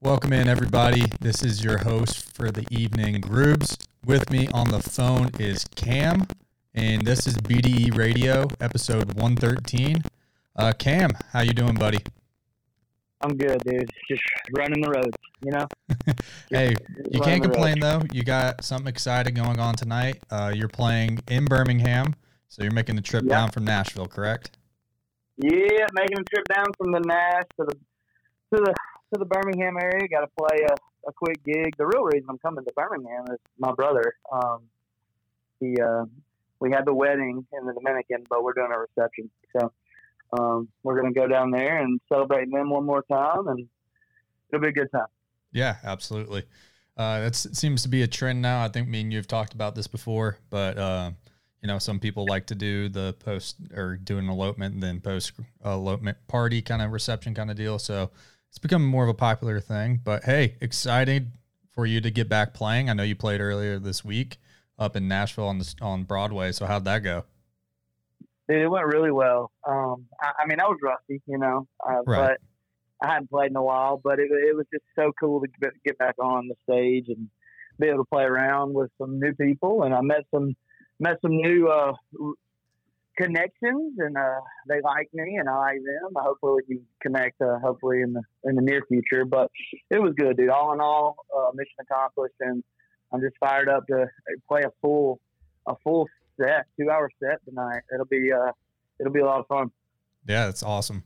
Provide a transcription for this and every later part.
Welcome in, everybody. This is your host for the evening, Grooves. With me on the phone is Cam, and this is BDE Radio, episode 113. Uh, Cam, how you doing, buddy? I'm good, dude. Just running the road, you know. hey, you can't complain though. You got something exciting going on tonight. Uh, you're playing in Birmingham, so you're making the trip Yeah. down from Nashville, correct? Yeah, making a trip down from the Nash to the to the to the Birmingham area. Got to play a, a quick gig. The real reason I'm coming to Birmingham is my brother. Um, he uh, we had the wedding in the Dominican, but we're doing a reception, so um, we're gonna go down there and celebrate them one more time, and it'll be a good time. Yeah, absolutely. Uh, that seems to be a trend now. I think me and you have talked about this before, but uh, you know, some people like to do the post or do an elopement and then post elopement party kind of reception kind of deal. So it's become more of a popular thing. But hey, excited for you to get back playing. I know you played earlier this week up in Nashville on the on Broadway. So how'd that go? Dude, it went really well. Um, I, I mean, I was rusty, you know, uh, Right. but I hadn't played in a while. But it, it was just so cool to get, get back on the stage and be able to play around with some new people. And I met some met some new uh, connections, and uh, they like me, and I like them. Hopefully, we can connect. Uh, hopefully, in the in the near future. But it was good, dude. All in all, uh, mission accomplished, and I'm just fired up to play a full a full set, two hour set tonight. It'll be uh, it'll be a lot of fun. Yeah, that's awesome.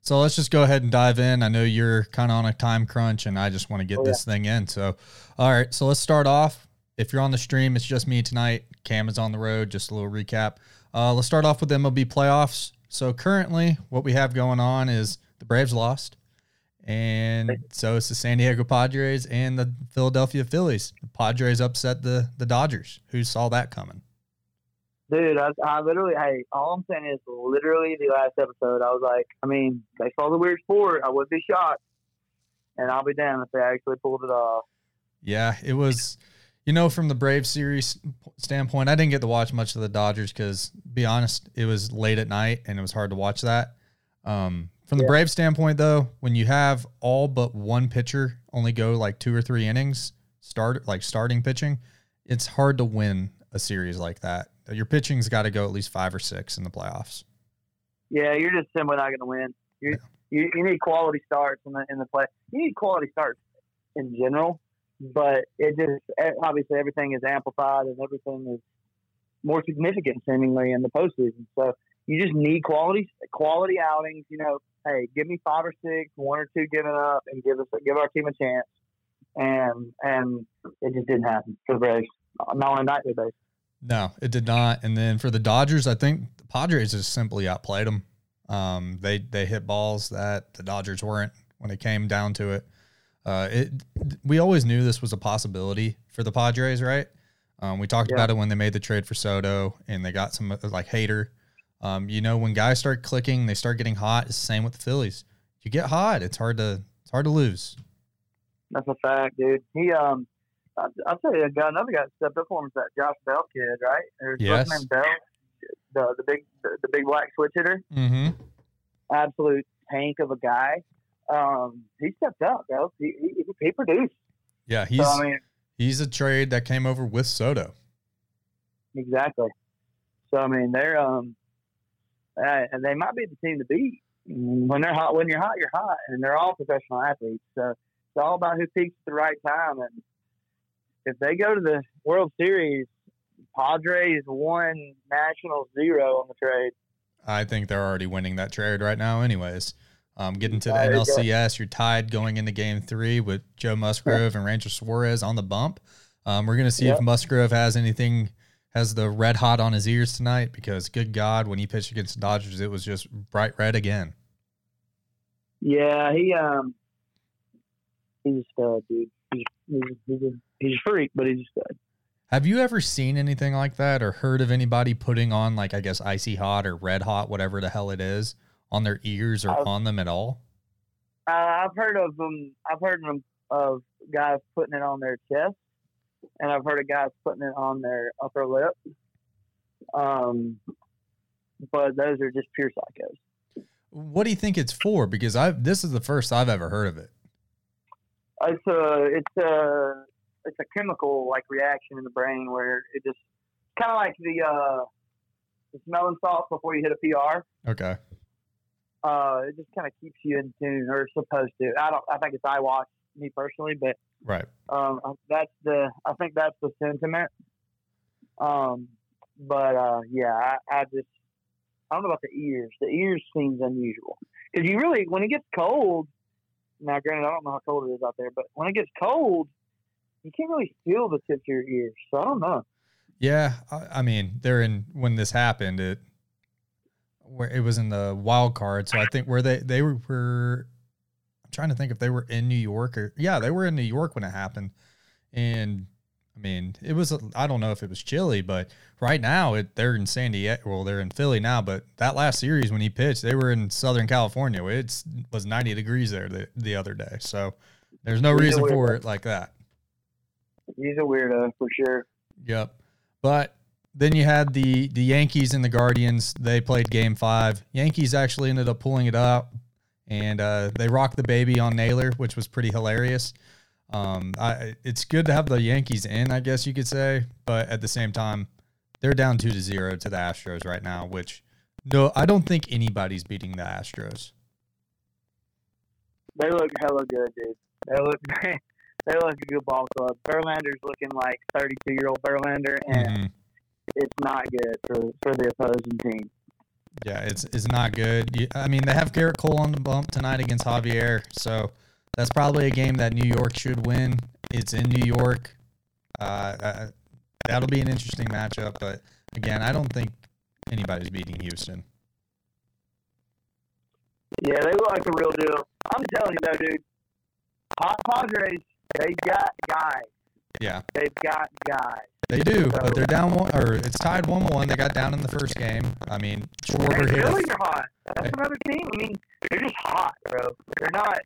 So let's just go ahead and dive in. I know you're kind of on a time crunch and I just want to get Oh, this thing in. So, all right. So let's start off. If you're on the stream, it's just me tonight. Cam is on the road. Just a little recap. Uh, let's start off with MLB playoffs. So currently, what we have going on is the Braves lost. And so it's the San Diego Padres and the Philadelphia Phillies. The Padres upset the, the Dodgers. Who saw that coming? Dude, I, I literally, hey, all I'm saying is literally the last episode, I was like, I mean, baseball's the weird sport. I would be shocked. And I'll be damned if they actually pulled it off. Yeah, it was. You know, from the Brave series standpoint, I didn't get to watch much of the Dodgers because, be honest, it was late at night and it was hard to watch that. Um, from the Yeah. Brave standpoint, though, when you have all but one pitcher only go like two or three innings, start like starting pitching, it's hard to win a series like that. Your pitching's got to go at least five or six in the playoffs. Yeah, you're just simply not going to win. You, you you need quality starts in the in the play. You need quality starts in general, but it just obviously everything is amplified and everything is more significant seemingly in the postseason. So you just need quality quality outings. You know, hey, give me five or six, one or two giving up, and give us give our team a chance. And and it just didn't happen for the Braves, not on a nightly basis. No, it did not. And then for the Dodgers, I think the Padres just simply outplayed them. Um, they they hit balls that the Dodgers weren't when it came down to it. Uh, it we always knew this was a possibility for the Padres, right? Um, we talked Yeah. about it when they made the trade for Soto and they got some uh, like hater. Um, you know, when guys start clicking, they start getting hot. It's the same with the Phillies. You get hot, it's hard to it's hard to lose. That's a fact, dude. He um, I, I'll tell you, a guy, another guy that stepped up for him is that Josh Bell kid, right? Or Yes. What's name, Bell? The the big the, the big black switch hitter, Mm-hmm. absolute tank of a guy. Um, he stepped up, bro. He he, he produced. Yeah, he's so I mean, he's a trade that came over with Soto. exactly. So I mean, they're um, uh, they might be the team to beat. When they're hot, when you're hot, you're hot, and they're all professional athletes. So it's all about who peaks at the right time. And if they go to the World Series, Padres one, Nationals zero on the trade. I think they're already winning that trade right now, anyways. Um, getting to the There you go. NLCS, you're tied going into game three with Joe Musgrove and Ranger Suarez on the bump. Um, we're going to see if Musgrove has anything, has the red hot on his ears tonight because, good God, when he pitched against the Dodgers, it was just bright red again. Yeah, he um, he's a stud, dude. He's he's he's a, he's a freak, but he's a stud. Have you ever seen anything like that or heard of anybody putting on, like, I guess, icy hot or red hot, whatever the hell it is, on their ears or I've- on them at all? Uh, I've heard of them. I've heard them of guys putting it on their chest, and I've heard of guys putting it on their upper lip. Um, but those are just pure psychos. What do you think it's for? Because I've this is the first I've ever heard of it. it's a it's a it's a chemical like reaction in the brain where it just kind of like the uh, the smelling salts before you hit a PR. Okay. Uh, it just kind of keeps you in tune, or supposed to. I don't. I think it's eye wash, me personally, but Right. um, that's the. I think that's the sentiment. Um, but uh, yeah, I, I just I don't know about the ears. The ears seems unusual because you really when it gets cold. Now, granted, I don't know how cold it is out there, but when it gets cold, you can't really feel the tips of your ears. So I don't know. Yeah, I, I mean, they're in when this happened. It where it was in the wild card. So I think where they they were, were I'm trying to think if they were in New York or yeah, they were in New York when it happened. And I mean, it was I don't know if it was chilly, but right now it they're in San Diego. Well, they're in Philly now, but that last series when he pitched, they were in Southern California. It was 90 degrees there the, the other day. So there's no He's reason for it like that. He's a weirdo for sure. Yep. But then you had the the Yankees and the Guardians. They played Game Five. Yankees actually ended up pulling it up, and uh, they rocked the baby on Naylor, which was pretty hilarious. Um, I, it's good to have the Yankees in, I guess you could say, but at the same time, they're down two to zero to the Astros right now. Which no, I don't think anybody's beating the Astros. They look hella good, dude. They look they look a good ball club. Verlander's looking like thirty two year old Verlander, and Mhm. It's not good for for the opposing team. Yeah, it's it's not good. You- I mean, they have Gerrit Cole on the bump tonight against Javier, so that's probably a game that New York should win. It's in New York. Uh, uh, that'll be an interesting matchup, but again, I don't think anybody's beating Houston. Yeah, they look like the real deal. I'm telling you though, dude. Hot Padres, they got guys. Yeah, They've got guys. they do, but they're down one, or it's tied one one. They got down in the first game. I mean, Schwarber hit. Phillies are hot. That's another team. I mean, they're just hot, bro. They're not.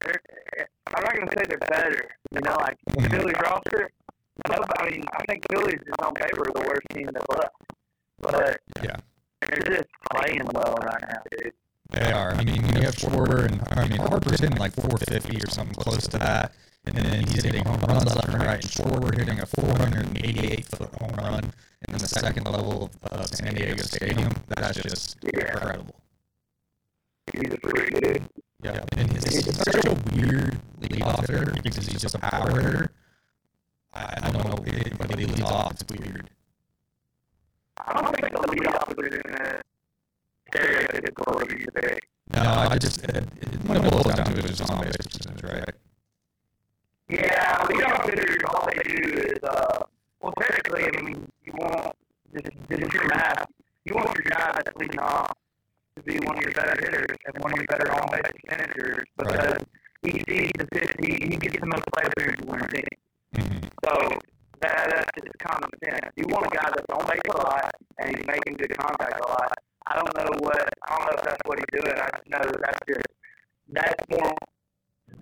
They're, I'm not gonna say they're better. You know, like the Mhm. Phillies roster. No, I mean, I think Phillies is on paper the worst team that's left. But Yeah. they're just playing well right now, dude. They are. I mean, you have Schwarber and I mean Harper's hitting like 450 or something close to that, and then he's hitting home runs left and right. And Schwarber hitting a 488 foot home run in the second level of uh, San Diego Stadium. That's just Yeah. incredible. He's a freak, dude. Yeah, and he's, he's such a weird leadoff hitter because he's just a power hitter. I, I don't know he leads off. It's weird. I don't think the leadoff is in a stereotypical of you today. No, I just it, it, when it boils down to it, it's just on base percentage, right? Yeah, leadoff hitters, all they do is, uh, well, technically, I mean, you want, this, this is your math, you want your guy that's leading off to be one of your better hitters and one of your better on base percenters because he sees the pitch, he, he gets the most play appearances when he's hitting. So that, that's just common sense. You want a guy that's on base a lot and he's making good contact a lot. I don't know what I don't know if that's what he's doing. I just know that that's just that's more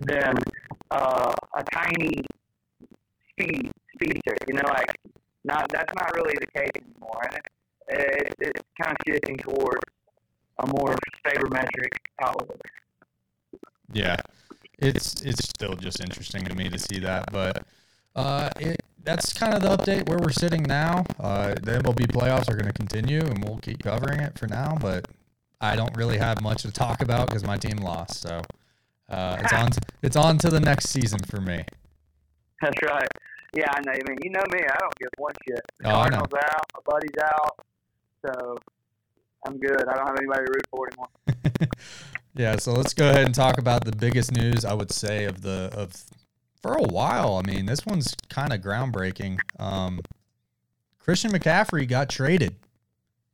than uh, a tiny speed speedster. You know, like not that's not really the case anymore. It, it, it's kind of shifting towards a more sabermetric outlook. Yeah, it's it's still just interesting to me to see that, but uh, it that's kind of the update where we're sitting now. Uh, the MLB playoffs are going to continue, and we'll keep covering it for now. But I don't really have much to talk about because my team lost, so uh, it's on it's on to the next season for me. That's right. Yeah, I know. I mean, you know me. I don't give one shit. The Oh, I know. Cardinals out. My buddy's out. So I'm good. I don't have anybody to root for anymore. yeah, so let's go ahead and talk about the biggest news I would say of the of for a while. I mean, this one's kind of groundbreaking. Um, Christian McCaffrey got traded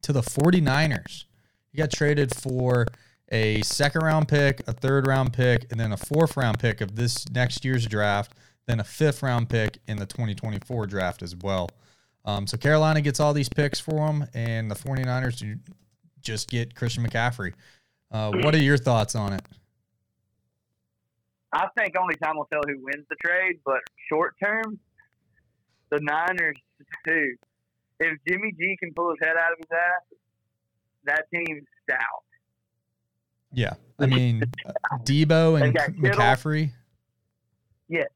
to the 49ers. He got traded for a second round pick, a third round pick, and then a fourth round pick of this next year's draft, then a fifth round pick in the 2024 draft as well. Um, so Carolina gets all these picks for them, and the 49ers just get Christian McCaffrey. Uh, what are your thoughts on it? I think only time will tell who wins the trade, but short term, the Niners, dude, if Jimmy G can pull his head out of his ass, that team's stout. Yeah, I mean Deebo and. McCaffrey. Yes.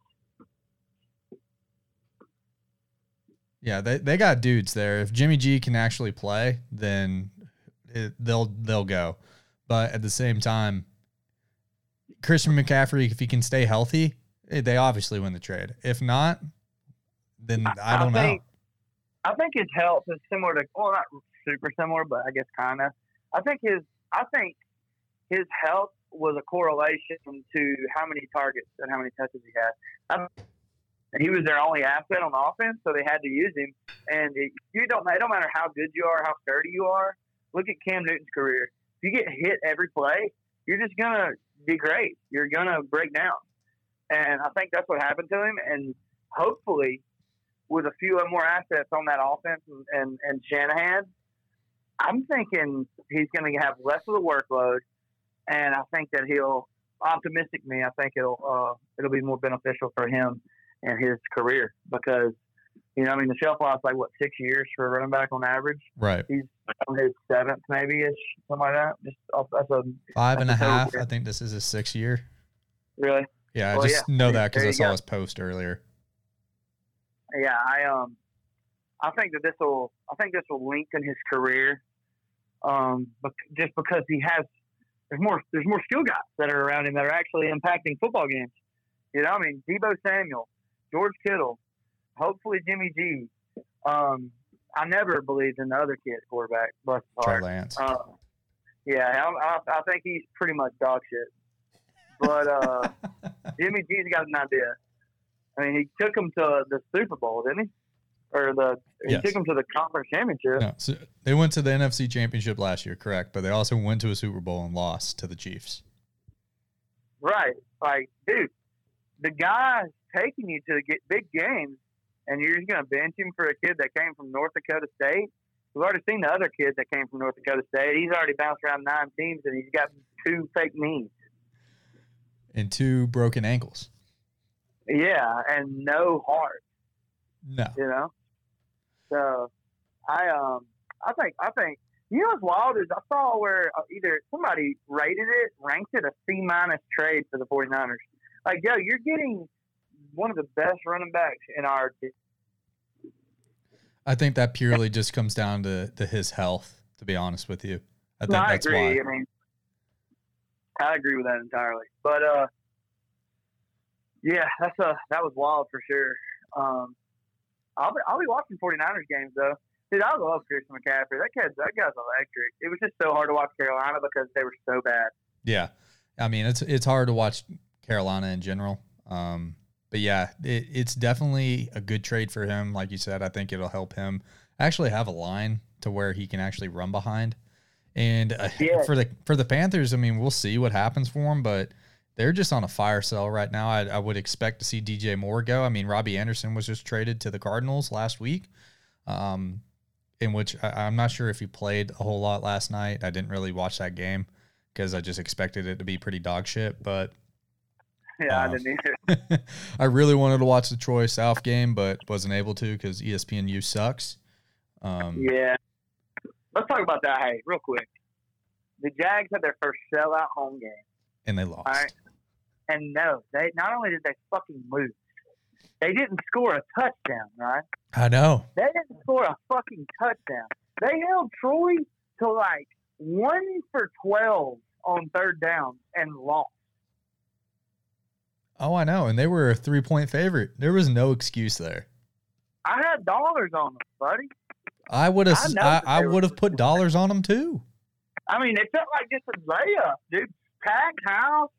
Yeah, they, they got dudes there. If Jimmy G can actually play, then it, they'll they'll go. But at the same time, Christian McCaffrey, if he can stay healthy, eh, they obviously win the trade. If not, then I, I don't know. think- I think his health is similar to well, not super similar, but I guess kind of. I think his I think his health was a correlation to how many targets and how many touches he had. And he was their only asset on offense, so they had to use him. And it, you don't it don't matter how good you are, how sturdy you are. Look at Cam Newton's career. If you get hit every play, you're just gonna degrade. You're gonna break down. And I think that's what happened to him. And hopefully, with a few more assets on that offense and, and, and Shanahan, I'm thinking he's going to have less of the workload, and I think that he'll optimistic me. I think it'll uh, it'll be more beneficial for him and his career because you know I mean the shelf life's like what six years for a running back on average. Right. He's on his seventh maybe ish something like that. Just off, that's a Five and a half. year. I think this is his sixth year. really Yeah, I just yeah. know that because I saw go. his post earlier. yeah, I um, I think that this will, I think this will lengthen his career, um, but just because he has, there's more, there's more skill guys that are around him that are actually impacting football games. You know, I mean, Deebo Samuel, George Kittle, hopefully Jimmy G. Um, I never believed in the other kid quarterback, bless his Trey heart. Lance. Uh, yeah, I, I, I think he's pretty much dog shit. But uh, Jimmy G's got an idea. I mean, he took him to the Super Bowl, didn't he? Or the he Yes. took him to the conference championship. no, so they went to the NFC Championship last year, correct? But they also went to a Super Bowl and lost to the Chiefs. Right. Like, dude, the guy's taking you to get big games, and you're just going to bench him for a kid that came from North Dakota State. We've already seen the other kid that came from North Dakota State. He's already bounced around nine teams, and he's got two fake knees. and two broken ankles. Yeah, and no heart. No. you know. So, I um, I think I think you know what's wild is I saw where uh, either somebody rated it, ranked it a C minus trade for the 49ers. Like, yo, you're getting one of the best running backs in our. Team. I think that purely just comes down to, to his health, to be honest with you. I think No, I that's agree. why. I mean, I agree with that entirely. But uh, yeah, that's a that was wild for sure. Um, I'll be I'll be watching 49ers games though. Dude, I love Christian McCaffrey. That kid, that guy's electric. It was just so hard to watch Carolina because they were so bad. Yeah. I mean, it's it's hard to watch Carolina in general. Um, but yeah, it, it's definitely a good trade for him. Like you said, I think it'll help him actually have a line to where he can actually run behind. And uh, Yeah. for the for the Panthers, I mean, we'll see what happens for him, but they're just on a fire sale right now. I, I would expect to see DJ Moore go. I mean, Robbie Anderson was just traded to the Cardinals last week, um, in which I, I'm not sure if he played a whole lot last night. I didn't really watch that game because I just expected it to be pretty dog shit. But Yeah, I Uh, didn't either. I really wanted to watch the Troy South game, but wasn't able to because ESPNU sucks. Um, Yeah. Let's talk about that. Hey, real quick. The Jags had their first sellout home game. And they lost. All right. And no, they not only did they fucking lose, they didn't score a touchdown, right? I know. They didn't score a fucking touchdown. They held Troy to like one for twelve on third down and lost. Oh, I know. And they were a three point favorite. There was no excuse there. I had dollars on them, buddy. I would have. I I, I would have put dollars on them too. I mean, it felt like just a layup, dude. Packed house.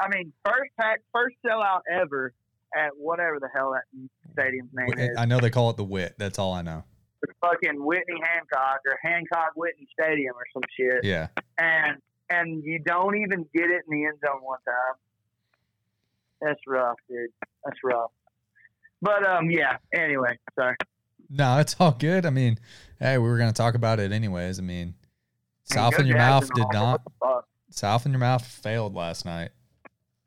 I mean, first pack, first sellout ever at whatever the hell that stadium's name is. I know they call it the Wit. That's all I know. the fucking Whitney Hancock or Hancock Whitney Stadium or some shit, Yeah. and and you don't even get it in the end zone one time. That's rough, dude. That's rough. But um, yeah. Anyway, sorry. No, it's all good. I mean, hey, we were going to talk about it anyways. I mean, South in your mouth did not. South in your mouth failed last night.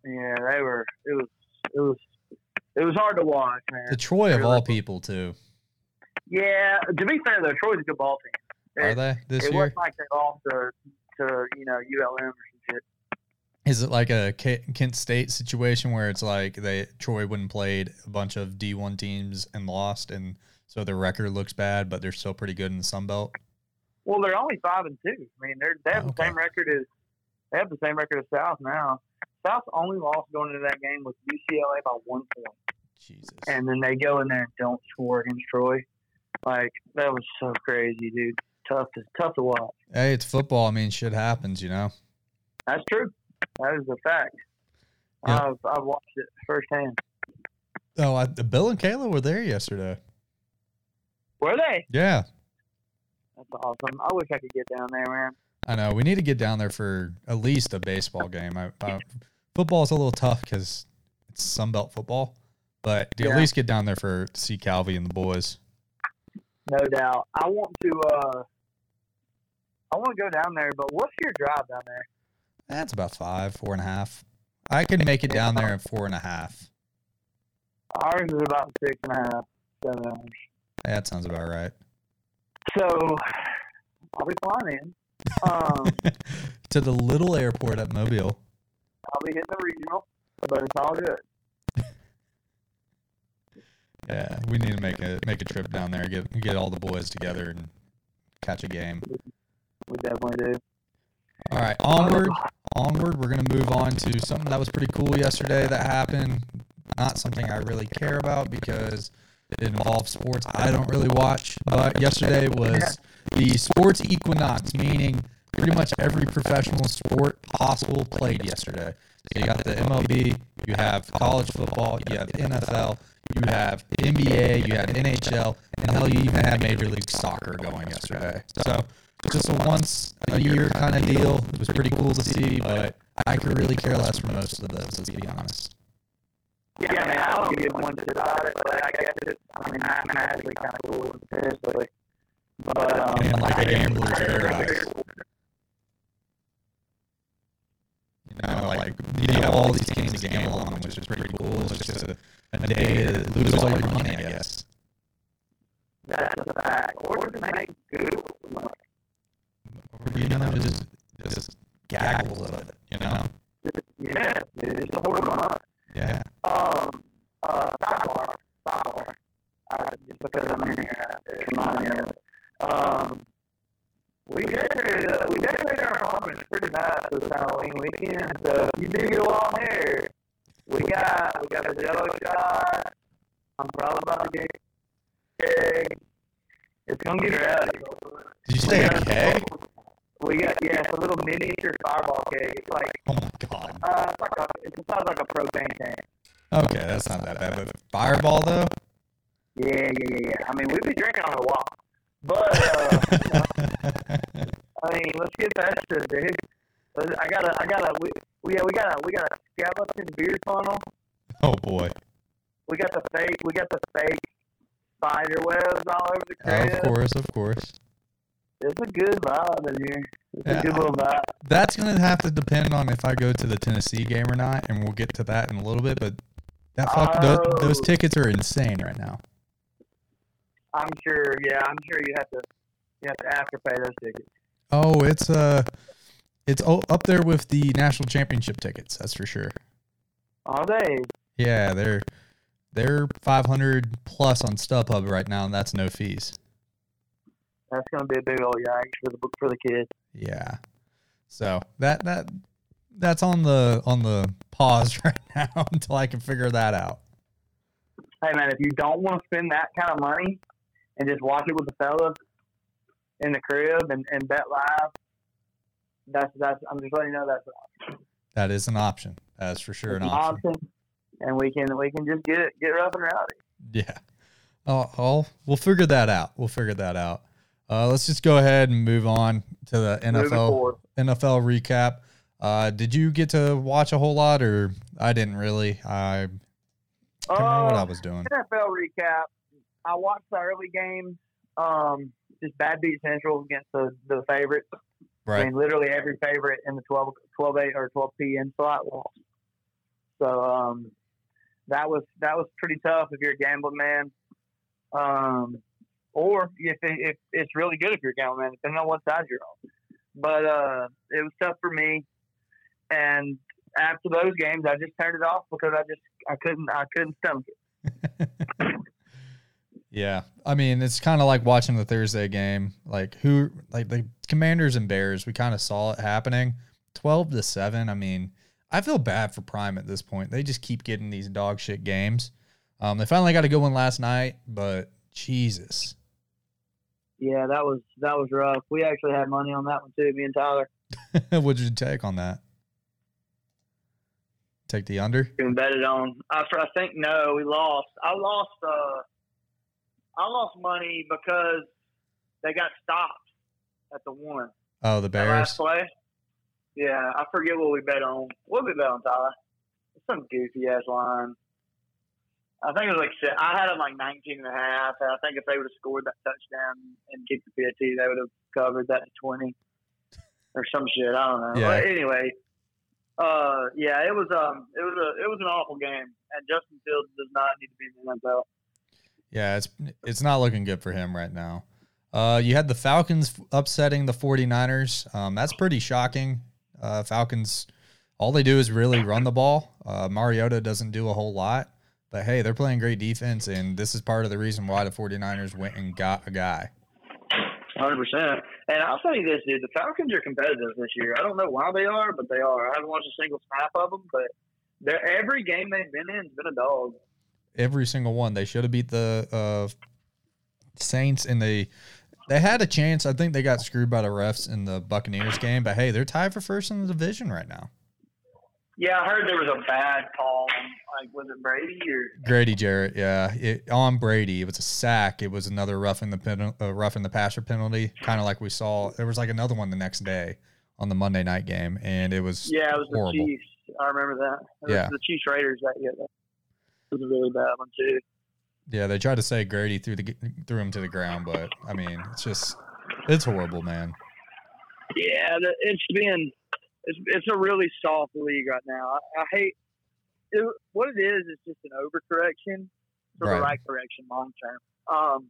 Yeah, they were. It was. It was. It was hard to watch, man. The Troy of all people too. Yeah. To be fair, though, Troy's a good ball team. Are they this it year? wasn't like they lost to to you know ULM or some shit. Is it like a Kent State situation where it's like they Troy went and played a bunch of D one teams and lost, and so their record looks bad, but they're still pretty good in the Sun Belt? Well, they're only five and two. I mean, they're they have okay. the same record as they have the same record as South now. South only lost going into that game with UCLA by one point. Jesus. And then they go in there and don't score against Troy. Like that was so crazy, dude. Tough to tough to watch. Hey, it's football. I mean, shit happens, you know. That's true. That is a fact. Yep. I've, I've watched it firsthand. Oh, I, Bill and Kayla were there yesterday. Were they? Yeah. That's awesome. I wish I could get down there, man. I know. We need to get down there for at least a baseball game. I, I, football is a little tough because it's Sunbelt football, but yeah. at least get down there for to see Calvi and the boys. No doubt. I want to. uh I want to go down there, but what's your drive down there? That's about five, four and a half. I can make it down there in four and a half. Ours is about six and a half, seven hours. That sounds about right. So I'll be flying in. Um, to the little airport at Mobile. I'll be hitting the regional, but it's all good. yeah, we need to make a make a trip down there, get get all the boys together and catch a game. We definitely do. All right, onward, onward. We're gonna move on to something that was pretty cool yesterday that happened. Not something I really care about because it involves sports I don't really watch. But yesterday was the sports equinox, meaning pretty much every professional sport possible played yesterday. So you got the MLB, you have college football, you have NFL, you have NBA, you have NHL, and hell, you even had Major League Soccer going yesterday. So just a once a year kind of deal. It was pretty cool to see, but I could really care less for most of this, let's be honest. Yeah, man, I don't give one shit about it, but I guess it's, I mean, I'm actually kind of cool potentially. But, um, and like a gambler's paradise. You know, like, you have all these games to gamble on, which is pretty cool. It's just a, a day to lose all your money, I guess. That's a fact. Or to make good money you know, just just gaggles of it, you know. Yeah, it's a whole lot. Yeah. Um, uh, sidebar, sidebar. Uh, just because I'm here, it reminds me of it. Um, we decorated, uh, we decorated our apartment pretty nice this Halloween weekend. So you do get along here. We got, we got a jello shot. I'm probably about to get keg. It's gonna get rowdy. Did you say a keg? We got yeah, it's a little miniature fireball cake. It's like oh my god. Uh, it's like a it's sounds like a propane tank. Okay, that's not that bad. But fireball though. Yeah, yeah, yeah, yeah. I mean, we'd be drinking on the walk, but uh, I mean, let's get festive, dude. I got a, I got a, we, we, yeah, we got a, we got a skeleton beer funnel. Oh boy. We got the fake, we got the fake spider webs all over the crib. Of course, of course. It's a good vibe in here. It's yeah, a good little vibe. That's gonna have to depend on if I go to the Tennessee game or not, and we'll get to that in a little bit. But that fuck, those, those oh. tickets are insane right now. I'm sure. Yeah, I'm sure you have to you have to afterpay those tickets. Oh, it's uh, it's up there with the national championship tickets. That's for sure. Are they? Yeah, they're they're 500 plus on StubHub right now, and that's no fees. That's going to be a big old yikes for the book for the kids. Yeah. So that that that's on the on the pause right now until I can figure that out. Hey man, if you don't want to spend that kind of money and just watch it with the fellas in the crib and, and bet live, that's that's I'm just letting you know that's an option. That is an option. That's for sure an, an option. option. And we can we can just get get rough and rowdy. Yeah. Oh, oh, we'll figure that out. We'll figure that out. Uh, let's just go ahead and move on to the NFL NFL recap. Uh, did you get to watch a whole lot, or I didn't really? I can't remember what I was doing. NFL recap. I watched the early games. Um, just bad beat Central against the the favorites. Right. I mean, literally every favorite in the 12, 12 8 or 12 p.m. slot lost. So um, that was that was pretty tough if you're a gambling man. Um, or if, it, if it's really good if you're a gambling man, depending on what side you're on. But uh, it was tough for me, and after those games, I just turned it off because I just I couldn't I couldn't stomach it. yeah, I mean it's kind of like watching the Thursday game. Like who, like the Commanders and Bears, we kind of saw it happening. Twelve to seven. I mean, I feel bad for Prime at this point. They just keep getting these dog shit games. Um, they finally got a good one last night, but Jesus. Yeah, that was that was rough. We actually had money on that one too, me and Tyler. what did you take on that? Take the under. We bet it on. I, I think no, we lost. I lost. Uh, I lost money because they got stopped at the one. Oh, the Bears. last play. Yeah, I forget what we bet on. What did we bet on, Tyler? Some goofy ass line. I think it was like I had them like 19 and a half. And I think if they would have scored that touchdown and kicked the PAT, they would have covered that to 20 or some shit. I don't know. Yeah. But anyway, uh, yeah, it was um, it was a it was an awful game, and Justin Fields does not need to be in the NFL. Yeah, it's it's not looking good for him right now. Uh, you had the Falcons upsetting the 49ers. Um, that's pretty shocking. Uh, Falcons, all they do is really run the ball. Uh, Mariota doesn't do a whole lot, but hey, they're playing great defense, and this is part of the reason why the 49ers went and got a guy. Hundred percent. And I'll tell you this, dude. The Falcons are competitive this year. I don't know why they are, but they are. I haven't watched a single snap of them, but every game they've been in has been a dog. Every single one. They should have beat the uh, Saints, and they they had a chance. I think they got screwed by the refs in the Buccaneers game, but hey, they're tied for first in the division right now. Yeah, I heard there was a bad call. Like, was it Brady or? Grady Jarrett, yeah, it, on Brady. It was a sack. It was another roughing the pen, uh, roughing the passer penalty, kind of like we saw. There was like another one the next day on the Monday night game, and it was Yeah, it was horrible. the Chiefs. I remember that. It was Yeah. the Chiefs Raiders that year. Was a really bad one too. Yeah, they tried to say Grady threw the threw him to the ground, but I mean, it's just it's horrible, man. Yeah, it's been it's it's a really soft league right now. I, I hate it, what it is. It's just an overcorrection for Right. the right correction long term. Um,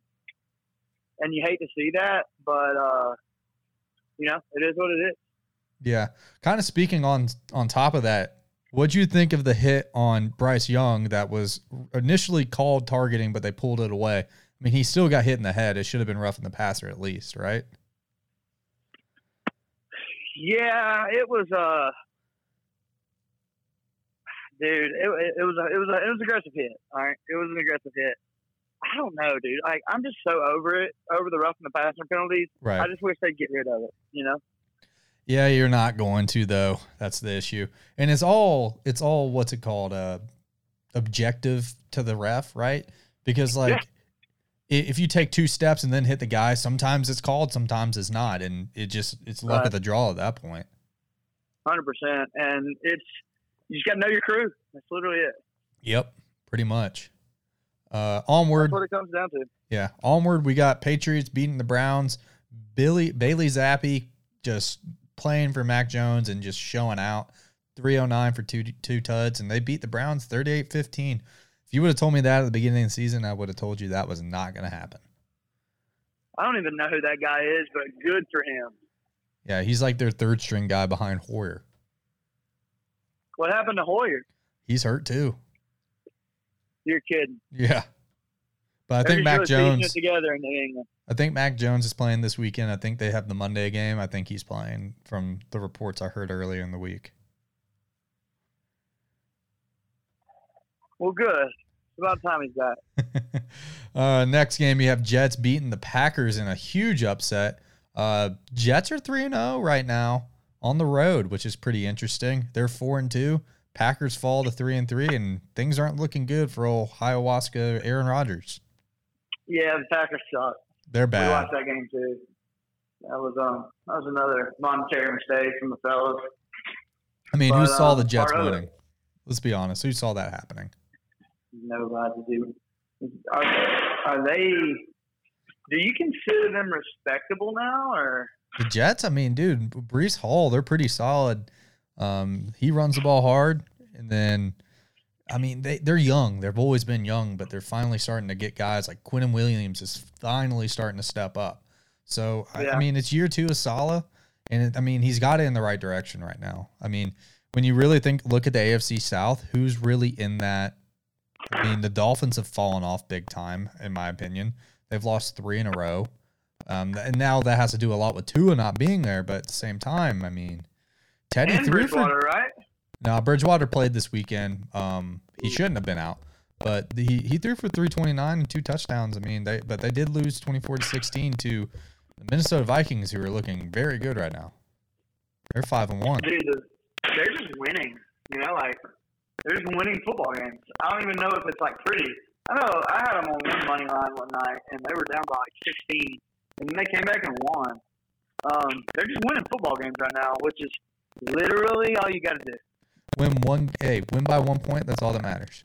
and you hate to see that, but uh, you know it is what it is. Yeah, kind of speaking on on top of that, what'd you think of the hit on Bryce Young that was initially called targeting, but they pulled it away? I mean, he still got hit in the head. It should have been roughing the passer at least, right? Yeah, it was uh dude, it, it, was a, it was a, it was an aggressive hit. All right, it was an aggressive hit. I don't know, dude. Like I'm just so over it, over the roughing the passer penalties. Right. I just wish they'd get rid of it. You know? Yeah, you're not going to though. That's the issue. And it's all it's all what's it called? Uh objective to the ref, right? Because like Yeah. if you take two steps and then hit the guy, sometimes it's called, sometimes it's not. And it just it's luck of the draw at that point. Hundred percent. And it's you just got to know your crew. That's literally it. Yep. Pretty much. Uh onward. That's what it comes down to. Yeah. Onward we got Patriots beating the Browns. Billy Bailey Zappe just playing for Mac Jones and just showing out. 309 for two two tuds, and they beat the Browns 38-15. If you would have told me that at the beginning of the season, I would have told you that was not going to happen. I don't even know who that guy is, but good for him. Yeah, he's like their third string guy behind Hoyer. What happened to Hoyer? He's hurt too. You're kidding. Yeah. But I They're think Mac Jones together in New England. I think Mac Jones is playing this weekend. I think they have the Monday game. I think he's playing from the reports I heard earlier in the week. Well, good. It's about time he's back. uh, next game, you have Jets beating the Packers in a huge upset. Uh, Jets are three and zero right now on the road, which is pretty interesting. They're four and two. Packers fall to three and three, and things aren't looking good for old ayahuasca Aaron Rodgers. Yeah, the Packers suck. They're We bad. watched that game too. That was um that was another monetary mistake from the fellas. I mean, who saw um, the Jets part of it- winning? Let's be honest. Who saw that happening? Nobody. Are, are they? Do you consider them respectable now, or The Jets, I mean, dude, Breece Hall, they're pretty solid. Um, he runs the ball hard, and then, I mean, they they're young. They've always been young, but they're finally starting to get guys like Quinnen Williams is finally starting to step up. So I, I mean, it's year two of Saleh, and it, I mean, he's got it in the right direction right now. I mean, when you really think look at the AFC South, who's really in that? I mean, the Dolphins have fallen off big time, in my opinion. They've lost three in a row, um, and now that has to do a lot with Tua not being there. But at the same time, I mean, Teddy And threw for Bridgewater, right? No, Bridgewater played this weekend. Um, he shouldn't have been out, but he he threw for 329 and two touchdowns. I mean, they but they did lose 24 to 16 to the Minnesota Vikings, who are looking very good right now. They're five and one. Dude, they're just winning. You know, like they're just winning football games. I don't even know if it's like pretty. I know I had them on one money line one night, and they were down by like 16, and then they came back and won. Um, they're just winning football games right now, which is literally all you got to do. Win one, hey, win by one point. That's all that matters.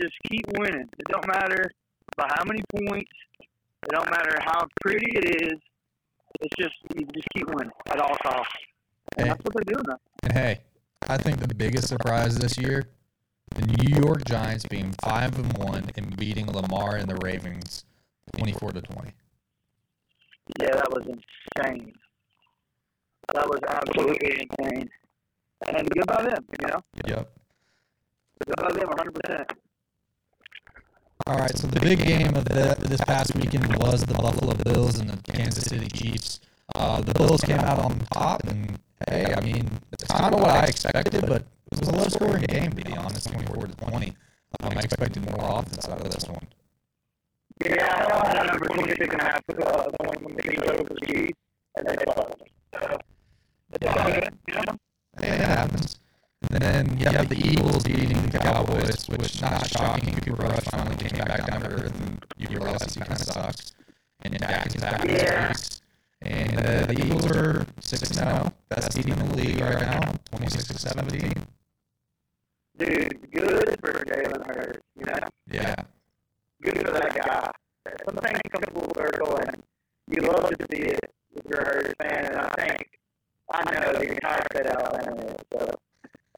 Just keep winning. It don't matter by how many points. It don't matter how pretty it is. It's just you just keep winning at all costs, and Hey. that's what they're doing. Now. And hey, I think the biggest surprise this year, the New York Giants being five and one and beating Lamar and the Ravens, 24 to 20. Yeah, that was insane. That was absolutely insane. And good by them, you know. Yep. Good by them, 100%. All right, so the big game of the, this past weekend was the Buffalo Bills and the Kansas City Chiefs. Uh, the Bills came out on top, and hey, I mean, it's kind of what I expected, but it was a low-scoring game, to be honest, 24 to 20. Um, I expected more offense out of this one. Yeah, I had a number 26 and a half uh, they beat over the Chiefs, and they lost. So, it's good, you know? It happens. And then you have the Eagles beating the Cowboys, which not shocking. Cooper Rush finally came back down to earth, and you realize he kind of sucks. And Dak is back Yeah. week. And uh, the Eagles are 6 0, best team in the league right now, 26 to 17. Dude, good for Jalen Hurts, you know? Yeah. Good for that guy. Something comes full circle, and you love to see it if you're a Hurts fan, and I think, I know the entire state of Alabama is, so.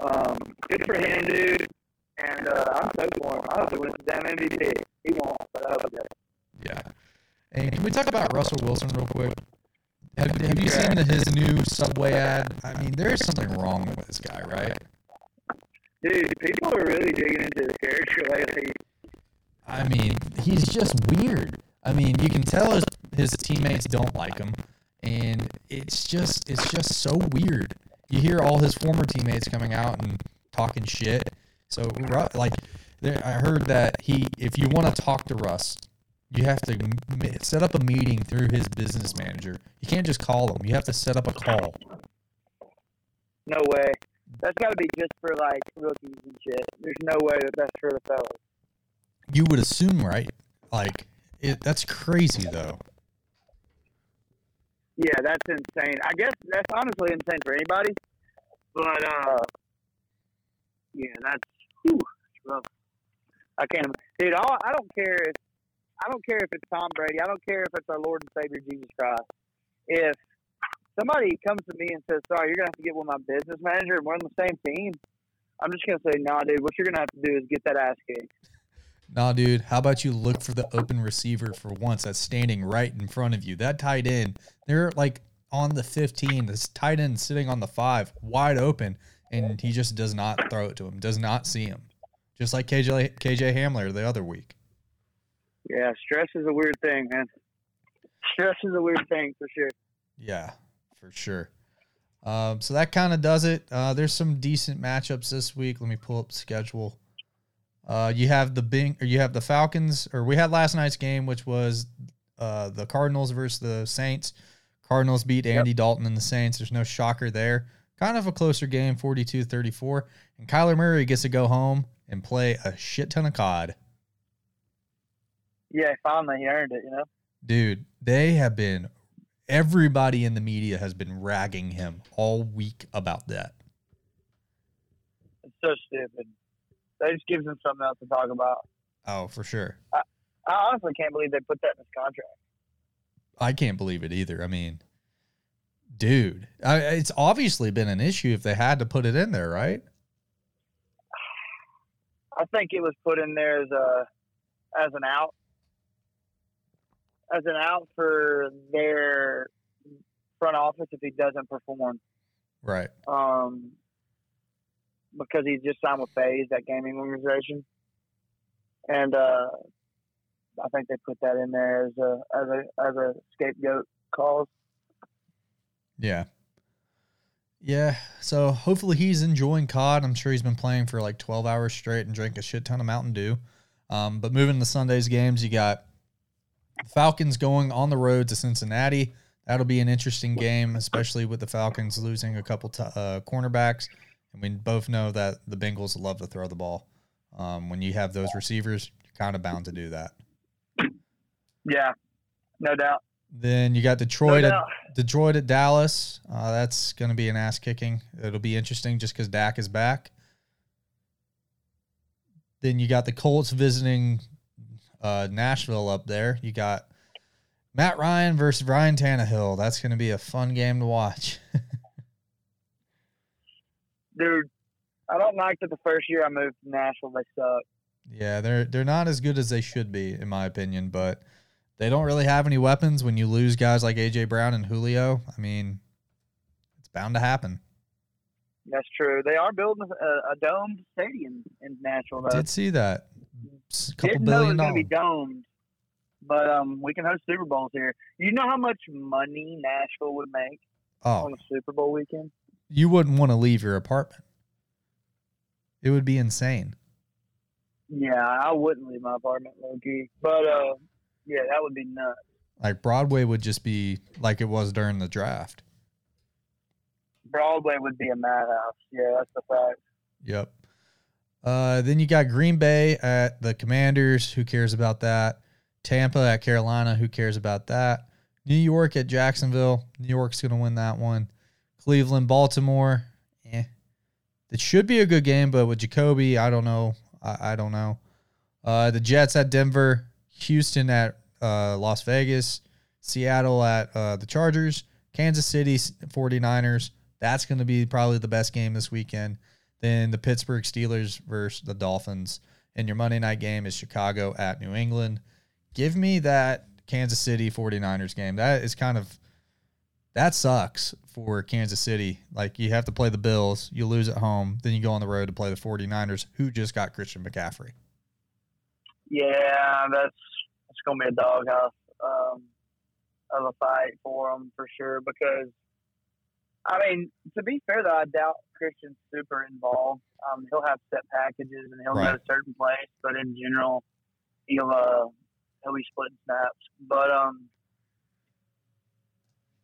Um, good for him, dude. And uh, I'm so for him. I hope he wins the damn MVP. He won't, but I hope he does. Yeah. And can we talk about Russell Wilson real quick? Have, have you seen his new Subway ad? I mean, there is something wrong with this guy, right? Dude, people are really digging into the character lately. I mean, he's just weird. I mean, you can tell his, his teammates don't like him, and it's just it's just so weird. You hear all his former teammates coming out and talking shit. So, like, there, I heard that he, if you want to talk to Russ, you have to set up a meeting through his business manager. You can't just call him. You have to set up a call. No way. That's got to be just for like rookies and shit. There's no way that that's for the fellas. You would assume, right? Like, it, that's crazy though. Yeah, that's insane. I guess that's honestly insane for anybody. But uh, yeah, that's whew, rough. I can't, dude. All, I don't care if I don't care if it's Tom Brady. I don't care if it's our Lord and Savior Jesus Christ. If somebody comes to me and says, "Sorry, you're gonna have to get with my business manager and we're on the same team," I'm just gonna say, "Nah, dude. What you're gonna have to do is get that ass kicked." Nah, dude. How about you look for the open receiver for once that's standing right in front of you? That tight end, they're like on the 15. This tight end sitting on the five, wide open, and he just does not throw it to him. Does not see him. Just like KJ KJ Hamler the other week. Yeah, stress is a weird thing, man. Stress is a weird thing for sure. Yeah, for sure. Um, so that kind of does it. Uh, there's some decent matchups this week. Let me pull up schedule. Uh, you have the Bing, or you have the Falcons, or we had last night's game, which was uh, the Cardinals versus the Saints. Cardinals beat Andy Dalton and the Saints. There's no shocker there. Kind of a closer game, 42-34. And Kyler Murray gets to go home and play a shit ton of COD. Yeah, finally he earned it. You know. Dude, they have been everybody in the media has been ragging him all week about that. It's so stupid. That just gives them something else to talk about. Oh, for sure. I honestly can't believe they put that in his contract. I can't believe it either. I mean, dude, I, it's obviously been an issue if they had to put it in there, right? I think it was put in there as a as an out as an out for their front office if he doesn't perform. Right. Um, because he just signed with FaZe, that gaming organization, and uh, I think they put that in there as a as a as a scapegoat cause. Yeah. Yeah. So hopefully he's enjoying COD. I'm sure he's been playing for like 12 hours straight and drank a shit ton of Mountain Dew. Um, but moving to Sunday's games, you got Falcons going on the road to Cincinnati. That'll be an interesting game, especially with the Falcons losing a couple t- uh, cornerbacks. And we both know that the Bengals love to throw the ball. Um, when you have those receivers, you're kind of bound to do that. Yeah, no doubt. Then you got Detroit no at Detroit at Dallas. Uh, that's going to be an ass kicking. It'll be interesting just because Dak is back. Then you got the Colts visiting uh, Nashville up there. You got Matt Ryan versus Ryan Tannehill. That's going to be a fun game to watch. Dude, I don't like that the first year I moved to Nashville they suck. Yeah, they're they're not as good as they should be, in my opinion. But they don't really have any weapons. When you lose guys like AJ Brown and Julio, I mean, it's bound to happen. That's true. They are building a, a domed stadium in Nashville. Though. Did see that. A couple Didn't know it was going to be domed, but um, we can host Super Bowls here. You know how much money Nashville would make oh. on a Super Bowl weekend? You wouldn't want to leave your apartment. It would be insane. Yeah, I wouldn't leave my apartment, Loki. But uh, yeah, that would be nuts. Like Broadway would just be like it was during the draft. Broadway would be a madhouse. Yeah, that's the fact. Yep. Uh, then you got Green Bay at the Commanders. Who cares about that? Tampa at Carolina. Who cares about that? New York at Jacksonville. New York's going to win that one. Cleveland, Baltimore. Eh. It should be a good game, but with Jacoby, I don't know. I, I don't know. Uh, the Jets at Denver. Houston at uh, Las Vegas. Seattle at uh, the Chargers. Kansas City 49ers. That's going to be probably the best game this weekend. Then the Pittsburgh Steelers versus the Dolphins. And your Monday night game is Chicago at New England. Give me that Kansas City 49ers game. That is kind of that sucks for Kansas City. Like you have to play the Bills, you lose at home, then you go on the road to play the 49ers who just got Christian McCaffrey. Yeah, that's it's going to be a doghouse um, of a fight for them for sure because I mean, to be fair though, I doubt Christian's super involved. Um, he'll have set packages and he'll right. go to certain place, but in general, he'll uh, he'll be splitting snaps. But um,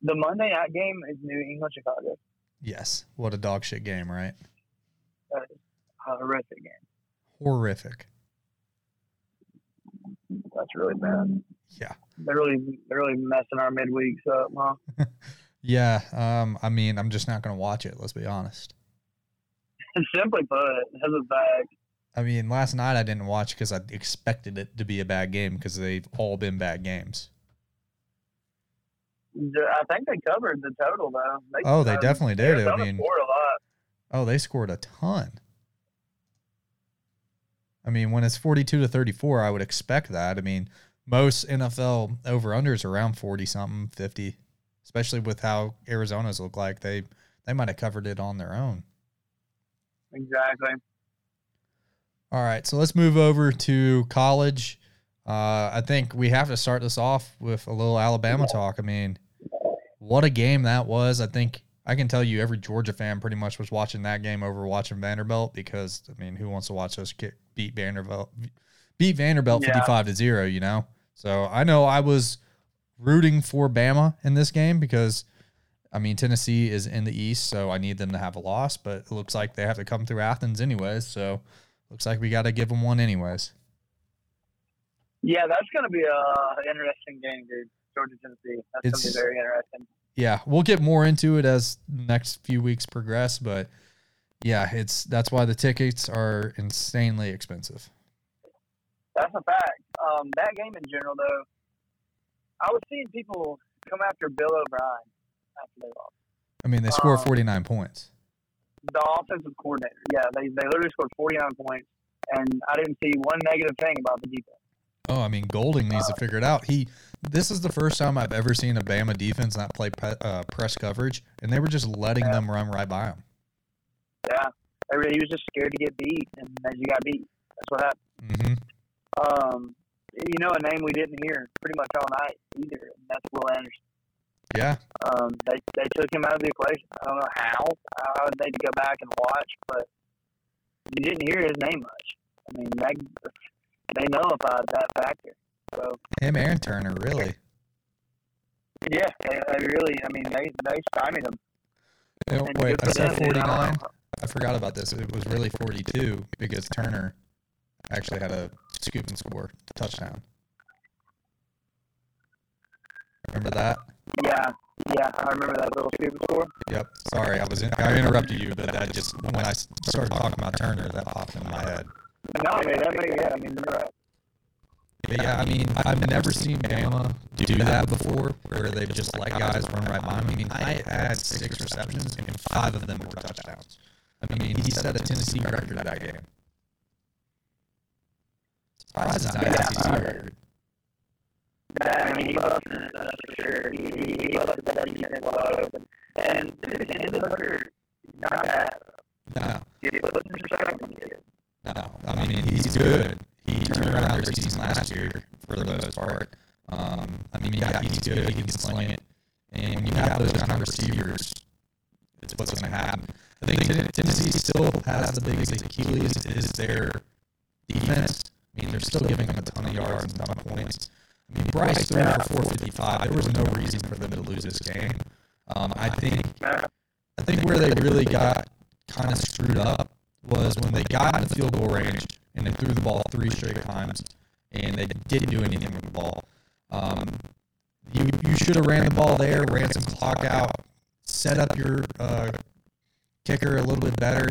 the Monday night game is New England Chicago. Yes, what a dog shit game, right? That is a horrific game. Horrific. That's really bad. Yeah. They're really they're really messing our midweeks up, huh? Yeah, um, I mean, I'm just not going to watch it. Let's be honest. Simply put, has a bag. I mean, last night I didn't watch because I expected it to be a bad game because they've all been bad games. I think they covered the total though. They, oh, they definitely did. I mean, scored a lot. Oh, they scored a ton. I mean, when it's 42 to 34, I would expect that. I mean, most NFL over unders around 40 something, 50 especially with how Arizona's look like. They they might have covered it on their own. Exactly. All right, so let's move over to college. Uh, I think we have to start this off with a little Alabama talk. I mean, what a game that was! I think I can tell you every Georgia fan pretty much was watching that game over watching Vanderbilt because I mean, who wants to watch us get, beat Vanderbilt beat Vanderbilt fifty five to zero? You know, so I know I was rooting for Bama in this game because I mean Tennessee is in the East, so I need them to have a loss. But it looks like they have to come through Athens anyways, so looks like we got to give them one anyways. Yeah, that's going to be a interesting game, dude. Georgia Tennessee. That's going to be very interesting. Yeah, we'll get more into it as the next few weeks progress, but yeah, it's that's why the tickets are insanely expensive. That's a fact. Um, that game in general, though, I was seeing people come after Bill O'Brien after they lost. I mean, they scored um, 49 points. The offensive coordinator, yeah, they, they literally scored 49 points, and I didn't see one negative thing about the defense. Oh, I mean, Golding needs to figure it out. He, this is the first time I've ever seen a Bama defense not play pe- uh, press coverage, and they were just letting yeah. them run right by them. Yeah, I Everybody, he was just scared to get beat, and as you got beat. That's what happened. Mm-hmm. Um, you know, a name we didn't hear pretty much all night either. And that's Will Anderson. Yeah. Um, they they took him out of the equation. I don't know how. I would need to go back and watch, but you didn't hear his name much. I mean, they they nullified that factor. So him and Turner really. Yeah, they, they really. I mean, they they stymied him. Oh, wait, I said forty nine. I forgot about this. It was really forty two because Turner actually had a scoop and score touchdown. Remember that? Yeah, yeah, I remember that little scoop and score. Yep. Sorry, I was in, I interrupted you, but that just when I started talking about Turner, that popped in my head. No, I mean, that made, yeah, I mean, you're right. Yeah, I mean, I've never seen Bama do that before, where they've just let guys run right by him. I mean, Hyatt six receptions, and five of them were touchdowns. I mean, he set a Tennessee record that game. Surprised it's not an SEC record. I mean, he loves it, that's for sure. He, he loves that defense wide open. And not bad. No. He reception No, I mean, he's good. He turned around their season last year for the most part. Um, I mean, yeah, he's good. He can sling it. And when you have those kind of receivers, it's what's going to happen. I think Tennessee still has the biggest Achilles is their defense. I mean, they're still giving them a ton of yards and a ton of points. I mean, Bryce threw for 455. There was no reason for them to lose this game. Um, I think I think where they really got kind of screwed up was when they got in the field goal range and they threw the ball three straight times and they didn't do anything with the ball. Um, you you should have ran the ball there, ran some clock out, set up your uh, kicker a little bit better.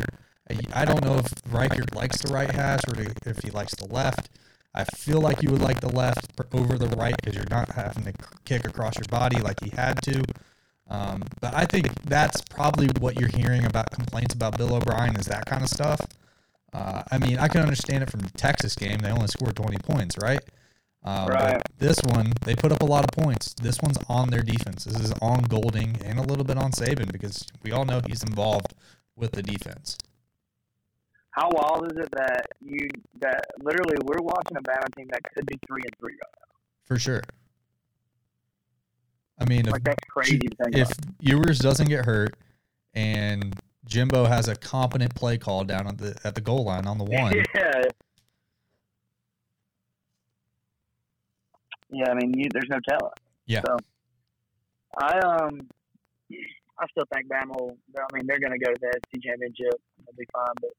I don't know if Reichard likes the right hash or if he likes the left. I feel like you would like the left over the right because you're not having to kick across your body like he had to. Um, but I think that's probably what you're hearing about complaints about Bill O'Brien is that kind of stuff. Uh, I mean, I can understand it from the Texas game. They only scored 20 points, right? Uh, right. This one, they put up a lot of points. This one's on their defense. This is on Golding and a little bit on Saban because we all know he's involved with the defense. How wild is it that you that literally we're watching a Bama team that could be three and three right now? For sure. I mean, like if, that's crazy. if Ewers doesn't get hurt and Jimbo has a competent play call down at the at the goal line on the one. Yeah. Yeah, I mean, you, there's no telling. Yeah. So, I um, I still think Bama will. I mean, they're going to go to the SEC championship. They'll be fine, but.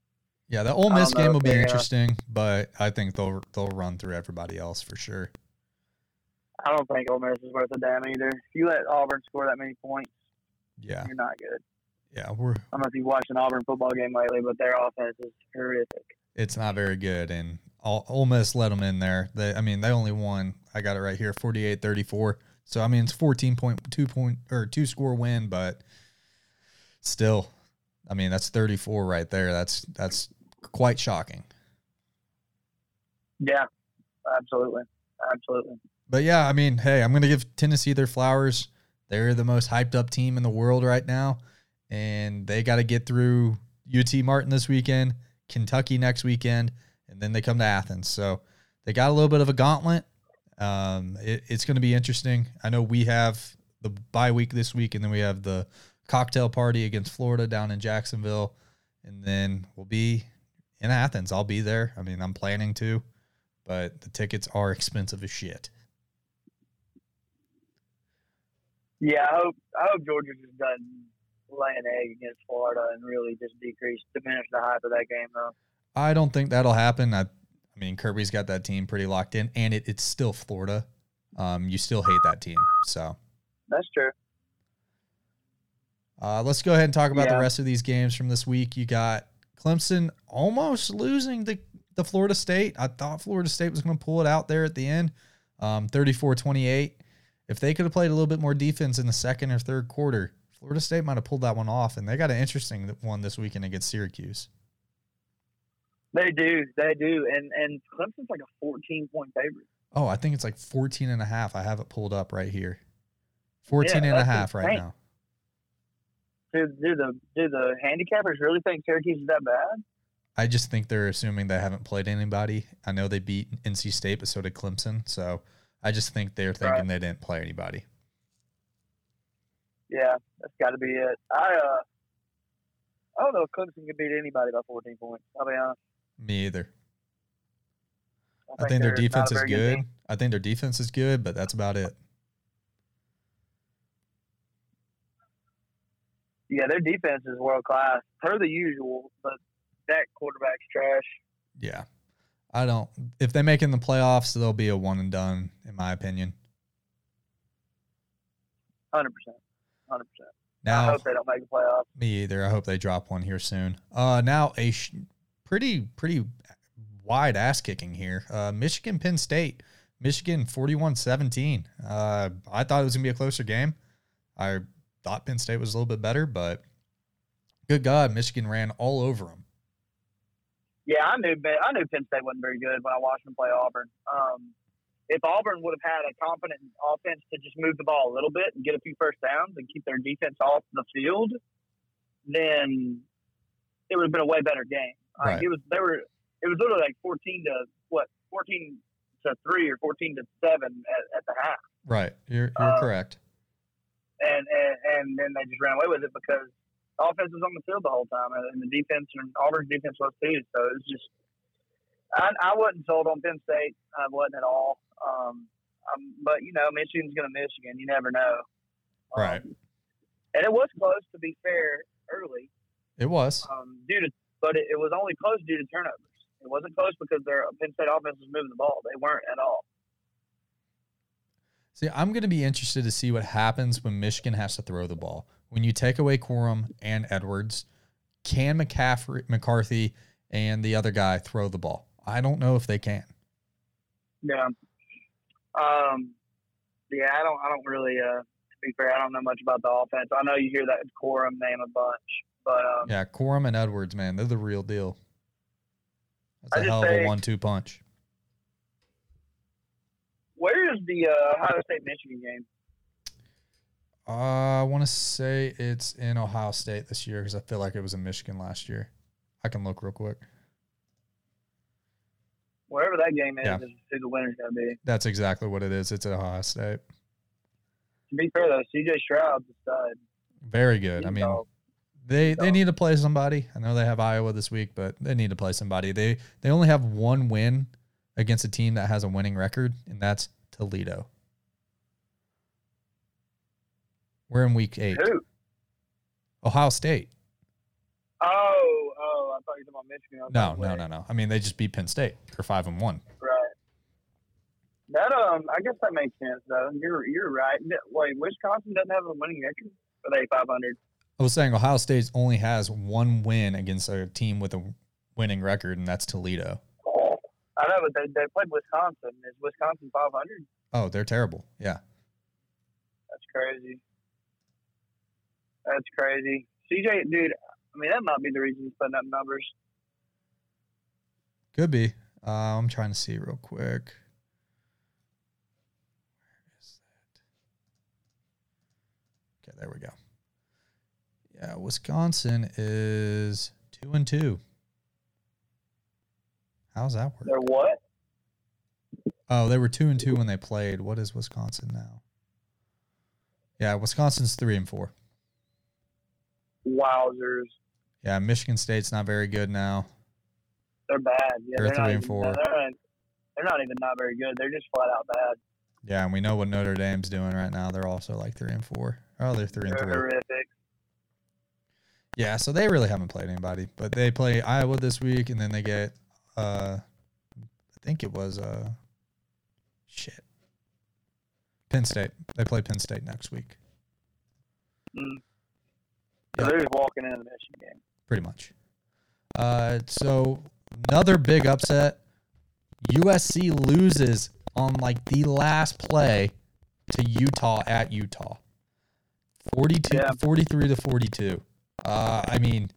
Yeah, the Ole Miss game will be interesting, uh, but I think they'll they'll run through everybody else for sure. I don't think Ole Miss is worth a damn either. If you let Auburn score that many points, yeah, you're not good. Yeah, we're. I don't know if you've watched an Auburn football game lately, but their offense is horrific. It's not very good, and Ole Miss let them in there. They, I mean, they only won. I got it right here, 48-34. So I mean, it's fourteen point two point or two score win, but still, I mean, that's thirty four right there. That's that's quite shocking. Yeah, absolutely, absolutely. But yeah, I mean, hey, I'm going to give Tennessee their flowers. They're the most hyped up team in the world right now, and they got to get through UT Martin this weekend, Kentucky next weekend, and then they come to Athens. So they got a little bit of a gauntlet. Um, it, it's going to be interesting. I know we have the bye week this week, and then we have the cocktail party against Florida down in Jacksonville, and then we'll be in Athens. I'll be there. I mean, I'm planning to, but the tickets are expensive as shit. Yeah, I hope I hope Georgia just doesn't lay an egg against Florida and really just decrease diminish the hype of that game though. I don't think that'll happen. I, I mean, Kirby's got that team pretty locked in, and it, it's still Florida. Um, you still hate that team, so that's true. Uh, let's go ahead and talk about yeah. the rest of these games from this week. You got Clemson almost losing the, the Florida State. I thought Florida State was going to pull it out there at the end, um, 34-28. If they could have played a little bit more defense in the second or third quarter, Florida State might have pulled that one off, and they got an interesting one this weekend against Syracuse. They do, they do, and and Clemson's like a 14 point favorite. Oh, I think it's like 14 and a half. I have it pulled up right here. 14 yeah, and a half insane. right now. do, do the do the handicappers really think Syracuse is that bad? I just think they're assuming they haven't played anybody. I know they beat NC State, but so did Clemson. So I just think they're thinking Right. they didn't play anybody. Yeah, that's got to be it. I uh, I don't know if Clemson can beat anybody by 14 points. I'll be honest. Me either. I think their they're not a defense is very good. I think their defense is good, but that's about it. Yeah, their defense is world class per the usual, but that quarterback's trash. Yeah. I don't if they make it in the playoffs, they'll be a one and done, in my opinion. Hundred percent, hundred percent. I Now hope they don't make the playoffs. Me either. I hope they drop one here soon. Uh, now a sh- pretty pretty wide ass kicking here. Uh, Michigan Penn State. Michigan 41-17. Uh, I thought it was gonna be a closer game. I thought Penn State was a little bit better, but good God, Michigan ran all over them. Yeah, I knew I knew Penn State wasn't very good when I watched them play Auburn. Um, if Auburn would have had a competent offense to just move the ball a little bit and get a few first downs and keep their defense off the field, then it would have been a way better game. Like, it was they were it was literally like fourteen to what fourteen to three or fourteen to seven at, at the half, Right, you're you're Uh, correct. and, and and then they just ran away with it because the offense was on the field the whole time, and the defense and Auburn's defense was too. So it was just I, I wasn't sold on Penn State. I wasn't at all. Um, um, but you know, Michigan's going to Michigan. You never know. Um, Right. And it was close to be fair early, It was. um, due to, but it, it was only close due to turnovers. It wasn't close because their Penn State offense was moving the ball. They weren't at all. See, I'm going to be interested to see what happens when Michigan has to throw the ball. When you take away Corum and Edwards, can McCaffrey, McCarthy and the other guy throw the ball? I don't know if they can. Yeah. Um. Yeah, I don't. I don't really. Uh, to be fair, I don't know much about the offense. I know you hear that Corum name a bunch, but um, Yeah, Corum and Edwards, man, they're the real deal. That's a just hell of a one-two punch. where is the uh, Ohio State Michigan game? Uh, I want to say it's in Ohio State this year because I feel like it was in Michigan last year. I can look real quick. Wherever that game is, Yeah. is who the winner's going to be. That's exactly what it is. It's at Ohio State. To be fair though, C.J. Stroud's a stud. Very good. He's I mean. They they So- need to play somebody. I know they have Iowa this week, but they need to play somebody. They they only have one win against a team that has a winning record, and that's Toledo. We're in week eight. who? Ohio State. Oh, oh, I thought you were talking about Michigan. No, no, no, no. I mean, they just beat Penn State. They're five and one. Right. That um, I guess that makes sense though. You're you're right. Wait, Wisconsin doesn't have a winning record. Are they 500? I was saying Ohio State only has one win against a team with a winning record, and that's Toledo. I know, but they, they played Wisconsin. Is Wisconsin 500? Oh, they're terrible. Yeah. That's crazy. That's crazy. CJ, dude, I mean, that might be the reason he's putting up numbers. Could be. Uh, I'm trying to see real quick. Where is that? Okay, there we go. Yeah, Wisconsin is two and two. How's that work? They're what? Oh, they were two and two when they played. What is Wisconsin now? Yeah, Wisconsin's three and four. Wowzers. Yeah, Michigan State's not very good now. They're bad. Yeah, They're not three and four. They're not, they're not even not very good. They're just flat out bad. Yeah, and we know what Notre Dame's doing right now. They're also like three and four. Oh, they're three and They're three. horrific. Yeah, so they really haven't played anybody, but they play Iowa this week, and then they get, uh, I think it was, uh, shit, Penn State. They play Penn State next week, Mm. Yeah. they're just walking into the Michigan game. pretty much. Uh, so another big upset. USC loses on like the last play to Utah at Utah. 42 Yeah. 43 to 42. Uh, I mean,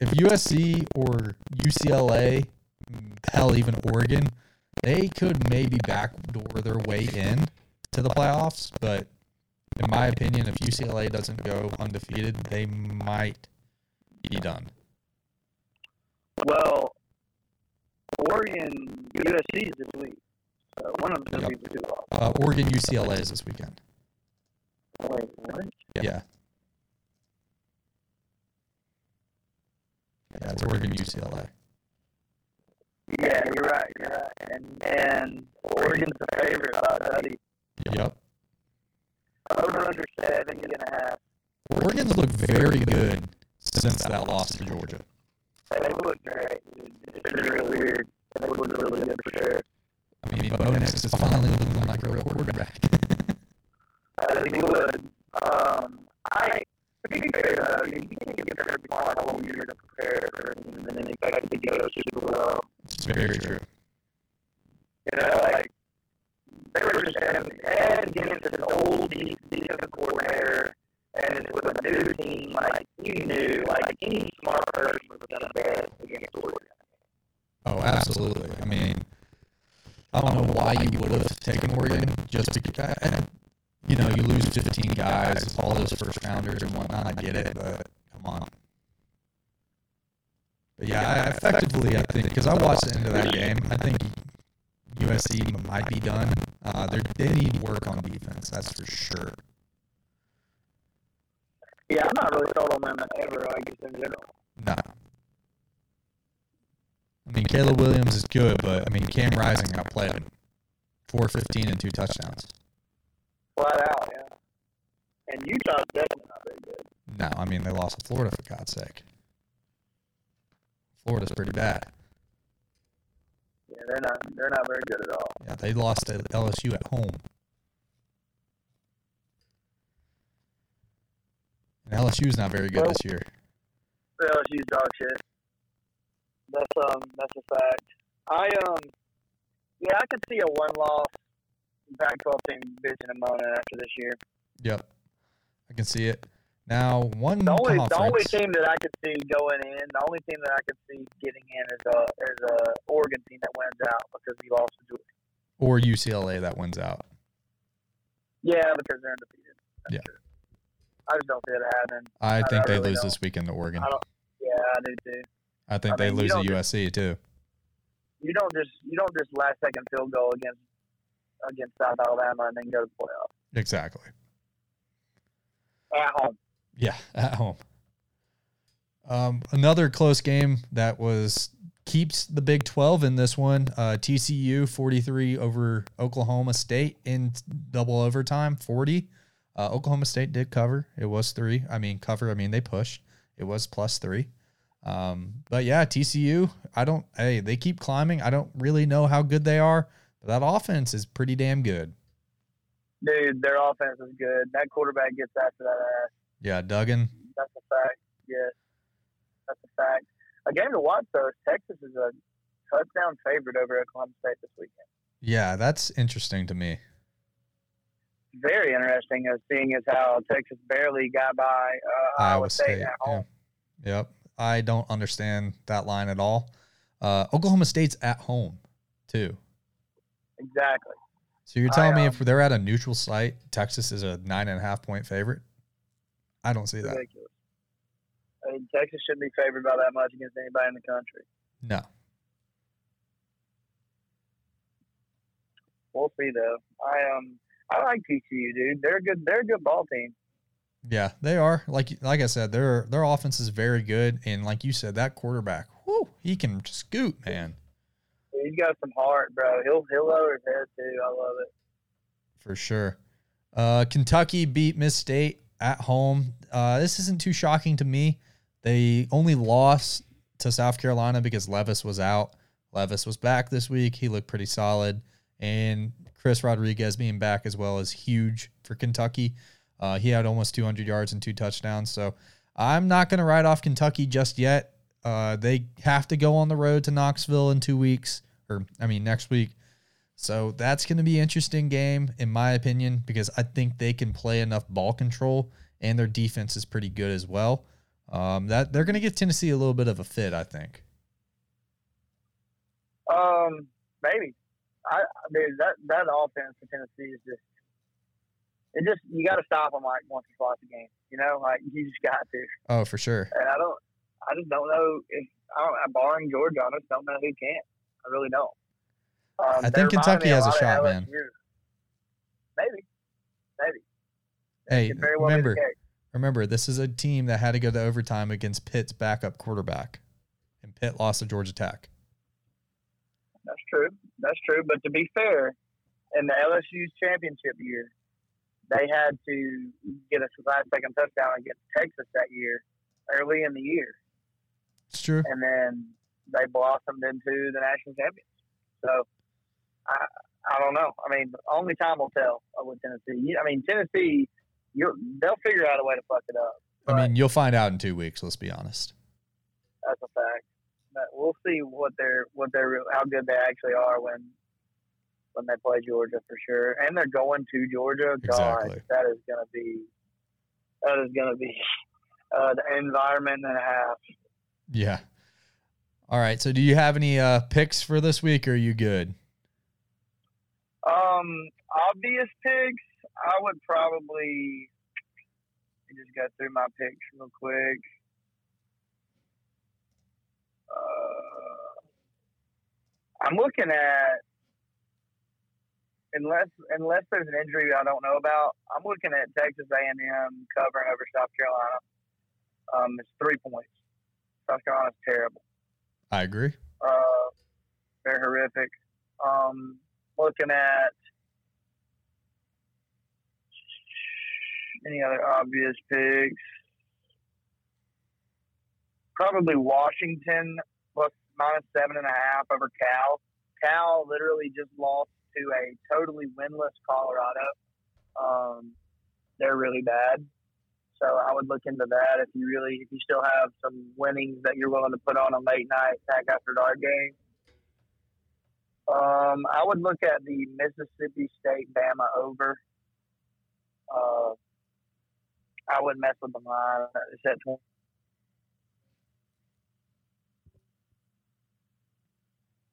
if USC or UCLA, mm, hell, even Oregon, they could maybe backdoor their way in to the playoffs, but in my opinion, if UCLA doesn't go undefeated, they might be done. Well, Oregon, USC is this week. So one of them Yep. be the two off. Uh, Oregon UCLA is this weekend. Wait, what? Yeah. Yeah, it's Oregon UCLA. Yeah, you're right. You're right. And and Oregon's the favorite by. Yep. Over under seven and a half. Oregon's looked very good since that loss to Georgia. They look great. It's been really weird. They look really good for sure. I mean, Bo Nix is finally looking like a real quarterback. I think he would. Um, I, to be fair though, you give everyone a whole year to prepare for and then expect to go super well. it's very true. You know, like, they were just having, and getting into an old de- defensive coordinator and with a new team, like, you knew, like, any smart person would have done best against Oregon. Oh, absolutely. I mean, I don't know why you would have taken Oregon just to, and, you know, you lose 15 guys, all those first rounders and whatnot. I get it, but come on. But yeah, I, effectively, I think, because I watched the end of that game, I think USC might be done. Uh, they they need work on defense, that's for sure. Yeah, I'm not really sold on them ever, I guess, in general. No. I mean, Caleb Williams is good, but I mean, Cam Rising outplayed him. 415 and two touchdowns. Flat out, yeah. And Utah's definitely not very good. No, I mean, they lost to Florida, for God's sake. Florida's pretty bad. Yeah, they're not. They're not very good at all. Yeah, they lost to LSU at home. And LSU's not very good Well- this year. LSU's dog shit. That's um. That's a fact. I um. Yeah, I could see a one-loss Pac-12 team bitching and moaning after this year. Yep. I can see it. Now, one The only conference, the only team that I could see going in, the only team that I could see getting in is a is a Oregon team that wins out because he lost to Georgia. or UCLA that wins out. Yeah, because they're undefeated. That's Yeah. true. I just don't see it happening. I I think they really lose don't. this weekend to Oregon. I don't. Yeah, I do too. I think I they mean, lose to USC too. You don't just you don't just last second field goal against against South Alabama and then go to the playoffs Exactly. at home. Yeah, at home. Um, another close game that was keeps the Big 12 in this one. Uh, TCU 43 over Oklahoma State in double overtime, 40. Uh, Oklahoma State did cover. It was three. I mean, cover. I mean, they pushed. It was plus three. Um, but yeah, TCU. I don't. Hey, they keep climbing. I don't really know how good they are, but that offense is pretty damn good. Dude, their offense is good. That quarterback gets after that ass. Yeah, Duggan. That's a fact. Yes, that's a fact. A game to watch though. Texas is a touchdown favorite over Oklahoma State this weekend. Yeah, that's interesting to me. Very interesting as seeing as how Texas barely got by uh, Iowa, State, at home. Yeah. Yep. I don't understand that line at all. Uh, Oklahoma State's at home too. Exactly. So you're telling I, me um, if they're at a neutral site, Texas is a nine and a half point favorite? I don't see that. Ridiculous. I mean, Texas shouldn't be favored by that much against anybody in the country. No. We'll see though. I um I like TCU, dude. They're a good. They're a good ball team. Yeah, they are. Like like I said, their their offense is very good, and like you said, that quarterback, whoo, he can scoot, man, He's got some heart, bro. He'll he'll lower his head too. I love it. for sure. Uh, Kentucky beat Miss State at home. Uh, this isn't too shocking to me. They only lost to South Carolina because Levis was out. Levis was back this week. He looked pretty solid. And Chris Rodriguez being back as well is huge for Kentucky. Uh, he had almost 200 yards and two touchdowns. So I'm not going to write off Kentucky just yet. Uh, they have to go on the road to Knoxville in two weeks, or I mean, next week. So that's going to be an interesting game, in my opinion, because I think they can play enough ball control and their defense is pretty good as well. Um, that they're going to give Tennessee a little bit of a fit, I think. Um, maybe. I I mean that that offense for Tennessee is just it just you got to stop them like once or twice a game. You know, like you just got to. Oh, for sure. And I don't. I just don't know if I don't. Barring Georgia, I just don't know who can't. I really don't. Um, I think Kentucky has a, a shot, man. Maybe, maybe. Hey, well remember, remember, this is a team that had to go to overtime against Pitt's backup quarterback, and Pitt lost to Georgia Tech. That's true. That's true. But to be fair, in the LSU's championship year, they had to get a last second touchdown against Texas that year, early in the year. It's true. And then they blossomed into the national champions. So I I don't know. I mean, only time will tell with Tennessee. I mean, Tennessee, they'll figure out a way to fuck it up. I mean, you'll find out in two weeks. Let's be honest. That's a fact. But we'll see what they're what they're how good they actually are when when they play Georgia for sure. And they're going to Georgia. God, exactly. that is going to be that is going to be uh, the environment and a half. Yeah. All right. So, do you have any uh, picks for this week? Or are you good? Um, obvious picks. I would probably just go through my picks real quick. Uh, I'm looking at unless unless there's an injury I don't know about. I'm looking at Texas A&M covering over South Carolina. Um, it's three points. South Carolina's terrible. I agree. Uh, they're horrific. Um, looking at any other obvious picks. Probably Washington plus minus seven and a half over Cal. Cal literally just lost to a totally winless Colorado. Um, they're really bad. So I would look into that if you really, if you still have some winnings that you're willing to put on a late night Pac after dark game. Um, I would look at the Mississippi State Bama over. Uh, I would mess with the line. It's at 20.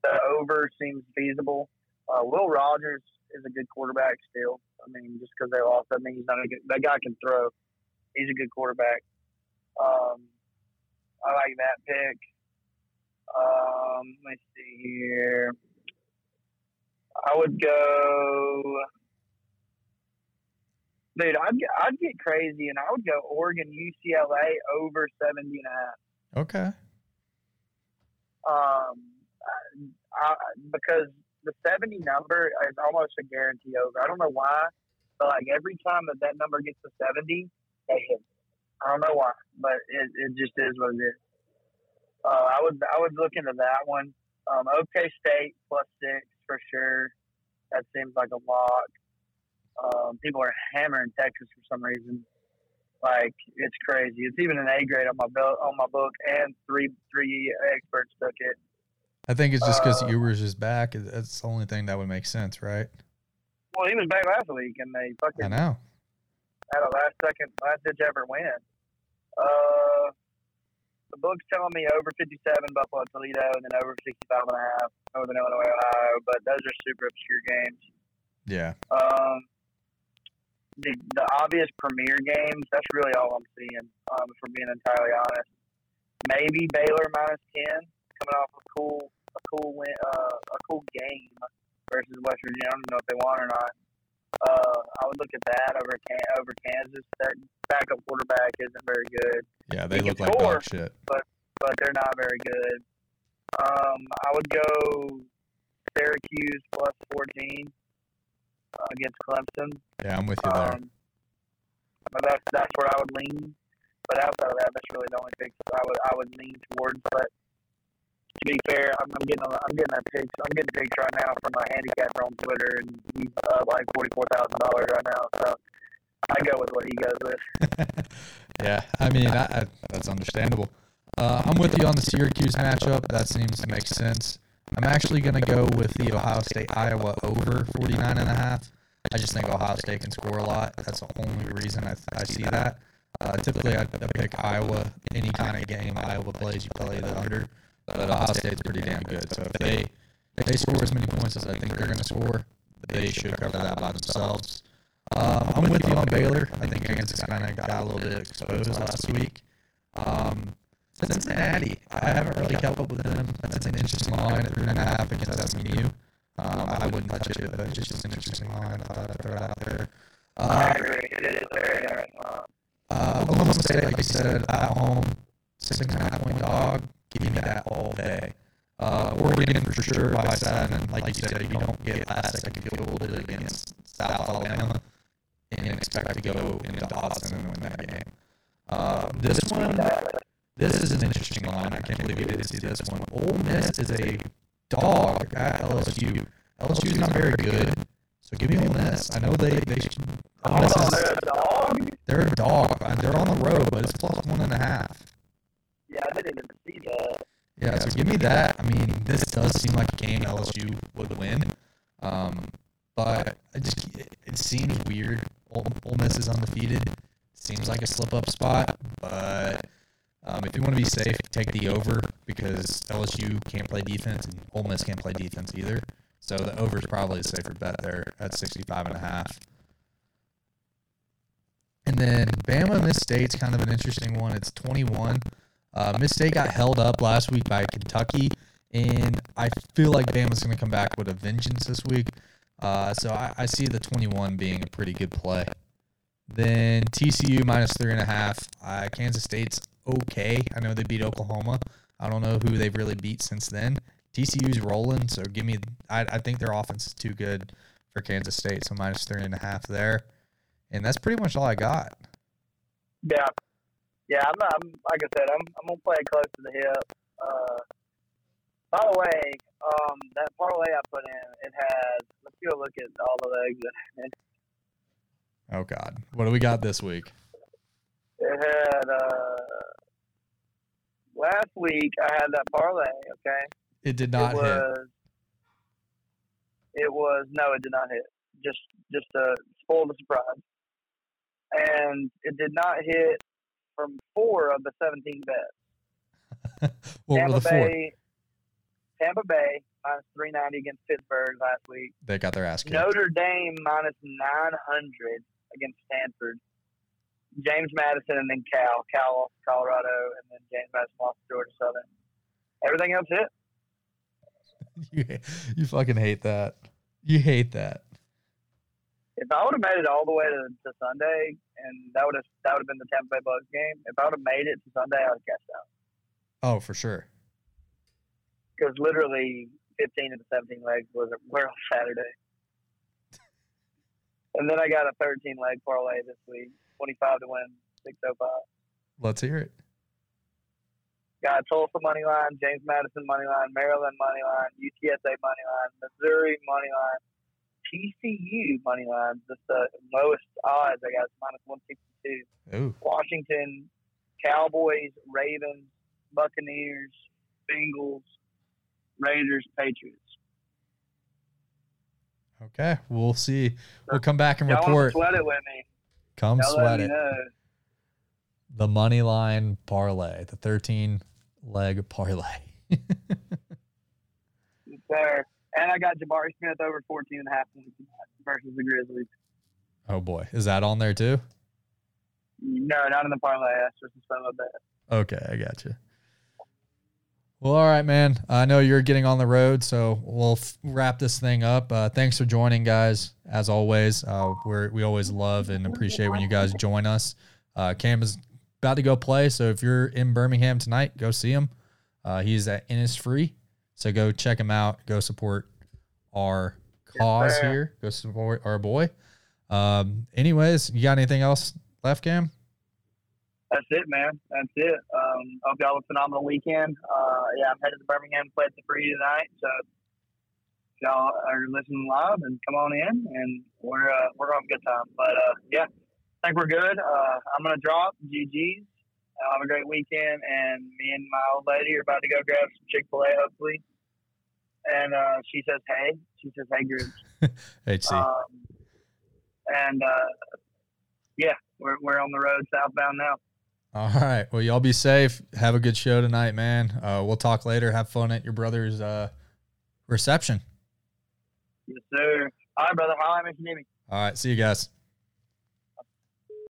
The over seems feasible. Uh, Will Rogers is a good quarterback still. I mean, just because they lost, I mean he's not a good. That guy can throw. He's a good quarterback. Um, I like that pick. Um, let me see here. I would go. Dude, I'd get, I'd get crazy and I would go Oregon UCLA over 70 and a half. Okay. Um, I, I, because the 70 number is almost a guarantee over. I don't know why, but like every time that that number gets to 70, they hit. I don't know why, but it, it just is what it is. Uh, I would I would look into that one. Um, OK State plus six for sure. That seems like a lot. Um, people are hammering Texas for some reason. Like it's crazy. It's even an A grade on my bill, on my book, and three three experts took it. I think it's just because uh, Ewers is back. That's the only thing that would make sense, right? Well, he was back last week, and they fucking. I know. Had a last second, last ditch ever win. Uh, the book's telling me over 57 Buffalo Toledo, and then over 65 and a half Northern Illinois Ohio. But those are super obscure games. Yeah. Um, the the obvious premier games. That's really all I'm seeing. Um, if we're being entirely honest, maybe Baylor minus ten, coming off a cool a cool win, uh, a cool game versus West Virginia. I don't know if they won or not. Uh, I would look at that over over Kansas. That backup quarterback isn't very good. Yeah, they he look like score, dog shit. But but they're not very good. Um, I would go Syracuse plus fourteen uh, against Clemson. Yeah, I'm with you there. Um, but that's that's where I would lean. But outside of that, that's really the only thing I would I would lean towards. But to be fair, I'm, I'm getting a, I'm getting a picks I'm getting picks right now from a handicapper on Twitter, and he's uh, like forty four thousand dollars right now. So I go with what he goes with. yeah, I mean I, I, that's understandable. Uh, I'm with you on the Syracuse matchup. That seems to make sense. I'm actually going to go with the Ohio State Iowa over 49 and a half. I just think Ohio State can score a lot. That's the only reason I, I see that. Uh, typically, I, I pick Iowa any kind of game Iowa plays. You play the under but Ohio State's pretty damn good. So if they if they score as many points as I think they're going to score, they should cover that by themselves. Um, I'm with you on Baylor. I think Kansas kind of got a little bit exposed last week. Um, Cincinnati, I haven't really kept up with them. That's an interesting line at three and a half against SMU. Um, I wouldn't touch it, but it's just an interesting line. I thought I'd throw it out there. Uh, uh, Oklahoma State, like you said, at home, six and a half point dog. Give me that all day. Uh, Oregon for sure by seven. Like you said, you don't get last second field goal against South Alabama and expect to go into Austin and win that game. Uh, this one, this is an interesting line. I can't believe we didn't see this one. Ole Miss is a dog at LSU. LSU is not very good, so give me Ole Miss. I know they they should. Ole Miss is, they're a dog. they're on the road, but it's plus one and a half. Yeah, I didn't even see that. Yeah, so give me that. I mean, this does seem like a game LSU would win, um, but I just it, seems weird. Ole, Ole Miss is undefeated. Seems like a slip up spot, but um, if you want to be safe, take the over because LSU can't play defense and Ole Miss can't play defense either. So the over is probably a safer bet there at 65 and a half. And then Bama Miss State's kind of an interesting one. It's 21. Uh, Miss State got held up last week by Kentucky, and I feel like Bama's going to come back with a vengeance this week. Uh, so I, I see the 21 being a pretty good play. Then TCU minus three and a half. Uh, Kansas State's okay. I know they beat Oklahoma. I don't know who they've really beat since then. TCU's rolling, so give me. I, I think their offense is too good for Kansas State, so minus three and a half there. And that's pretty much all I got. Yeah, yeah. I'm not. I'm, like I said, I'm I'm gonna play it close to the hip. Uh, by the way, um, that parlay I put in, it has. Let's go look at all the legs. Oh God, what do we got this week? it had uh, last week. I had that parlay. Okay, It did not it hit. was. It was no, it did not hit. Just just to spoil the surprise, and it did not hit from four of the seventeen bets. what Tampa were the four? Bay, Tampa Bay minus three ninety against Pittsburgh last week. They got their ass kicked. Notre Dame minus nine hundred against Stanford. James Madison and then Cal, Cal lost Colorado, and then James Madison lost to Georgia Southern. Everything else hit. you you fucking hate that. You hate that. If I would have made it all the way to, to Sunday, and that would have that would have been the Tampa Bay Bucks game. If I would have made it to Sunday, I would have cashed out Oh, for sure. because literally fifteen of the seventeen legs was were on Saturday. And then I got a 13 leg parlay this week, 25 to win, 605. Let's hear it. Got Tulsa money line, James Madison money line, Maryland money line, UTSA money line, Missouri money line, TCU money line. Just the lowest odds I got minus 162. Ooh. Washington, Cowboys, Ravens, Buccaneers, Bengals, Raiders, Patriots. Okay. We'll see. We'll come back and Y'all report. sweat it with me? Come Y'all sweat it. know. The money line parlay, the 13 leg parlay. There. And I got Jabari Smith over 14 and a half points versus the Grizzlies. oh boy. Is that on there too? No, not in the parlay. That's just of that. Okay, I got you. Well, all right, man. I know you're getting on the road, so we'll f- wrap this thing up. Uh, thanks for joining, guys. As always, uh, we're, we always love and appreciate when you guys join us. Uh, Cam is about to go play, so if you're in Birmingham tonight, go see him. Uh, he's at Innisfree, so go check him out. Go support our cause sir. here. Go support our boy. Um, anyways, you got anything else left, Cam? That's it, man. That's it. Um, hope y'all have a phenomenal weekend. Uh, yeah, I'm headed to Birmingham to play at the free tonight. So y'all are listening live and come on in, and we're uh, we're gonna have a good time. But uh, yeah, I think we're good. Uh, I'm gonna drop GG's. Have a great weekend, and me and my old lady are about to go grab some Chick Fil A, hopefully. And uh, she says, "Hey," she says, "Hey, groups." HC. Um, and uh, yeah, we're we're on the road southbound now. All right. Well, y'all be safe. Have a good show tonight, man. Uh, we'll talk later. Have fun at your brother's uh, reception. Yes, sir. All right, brother. Holla if you need me. All right. See you guys.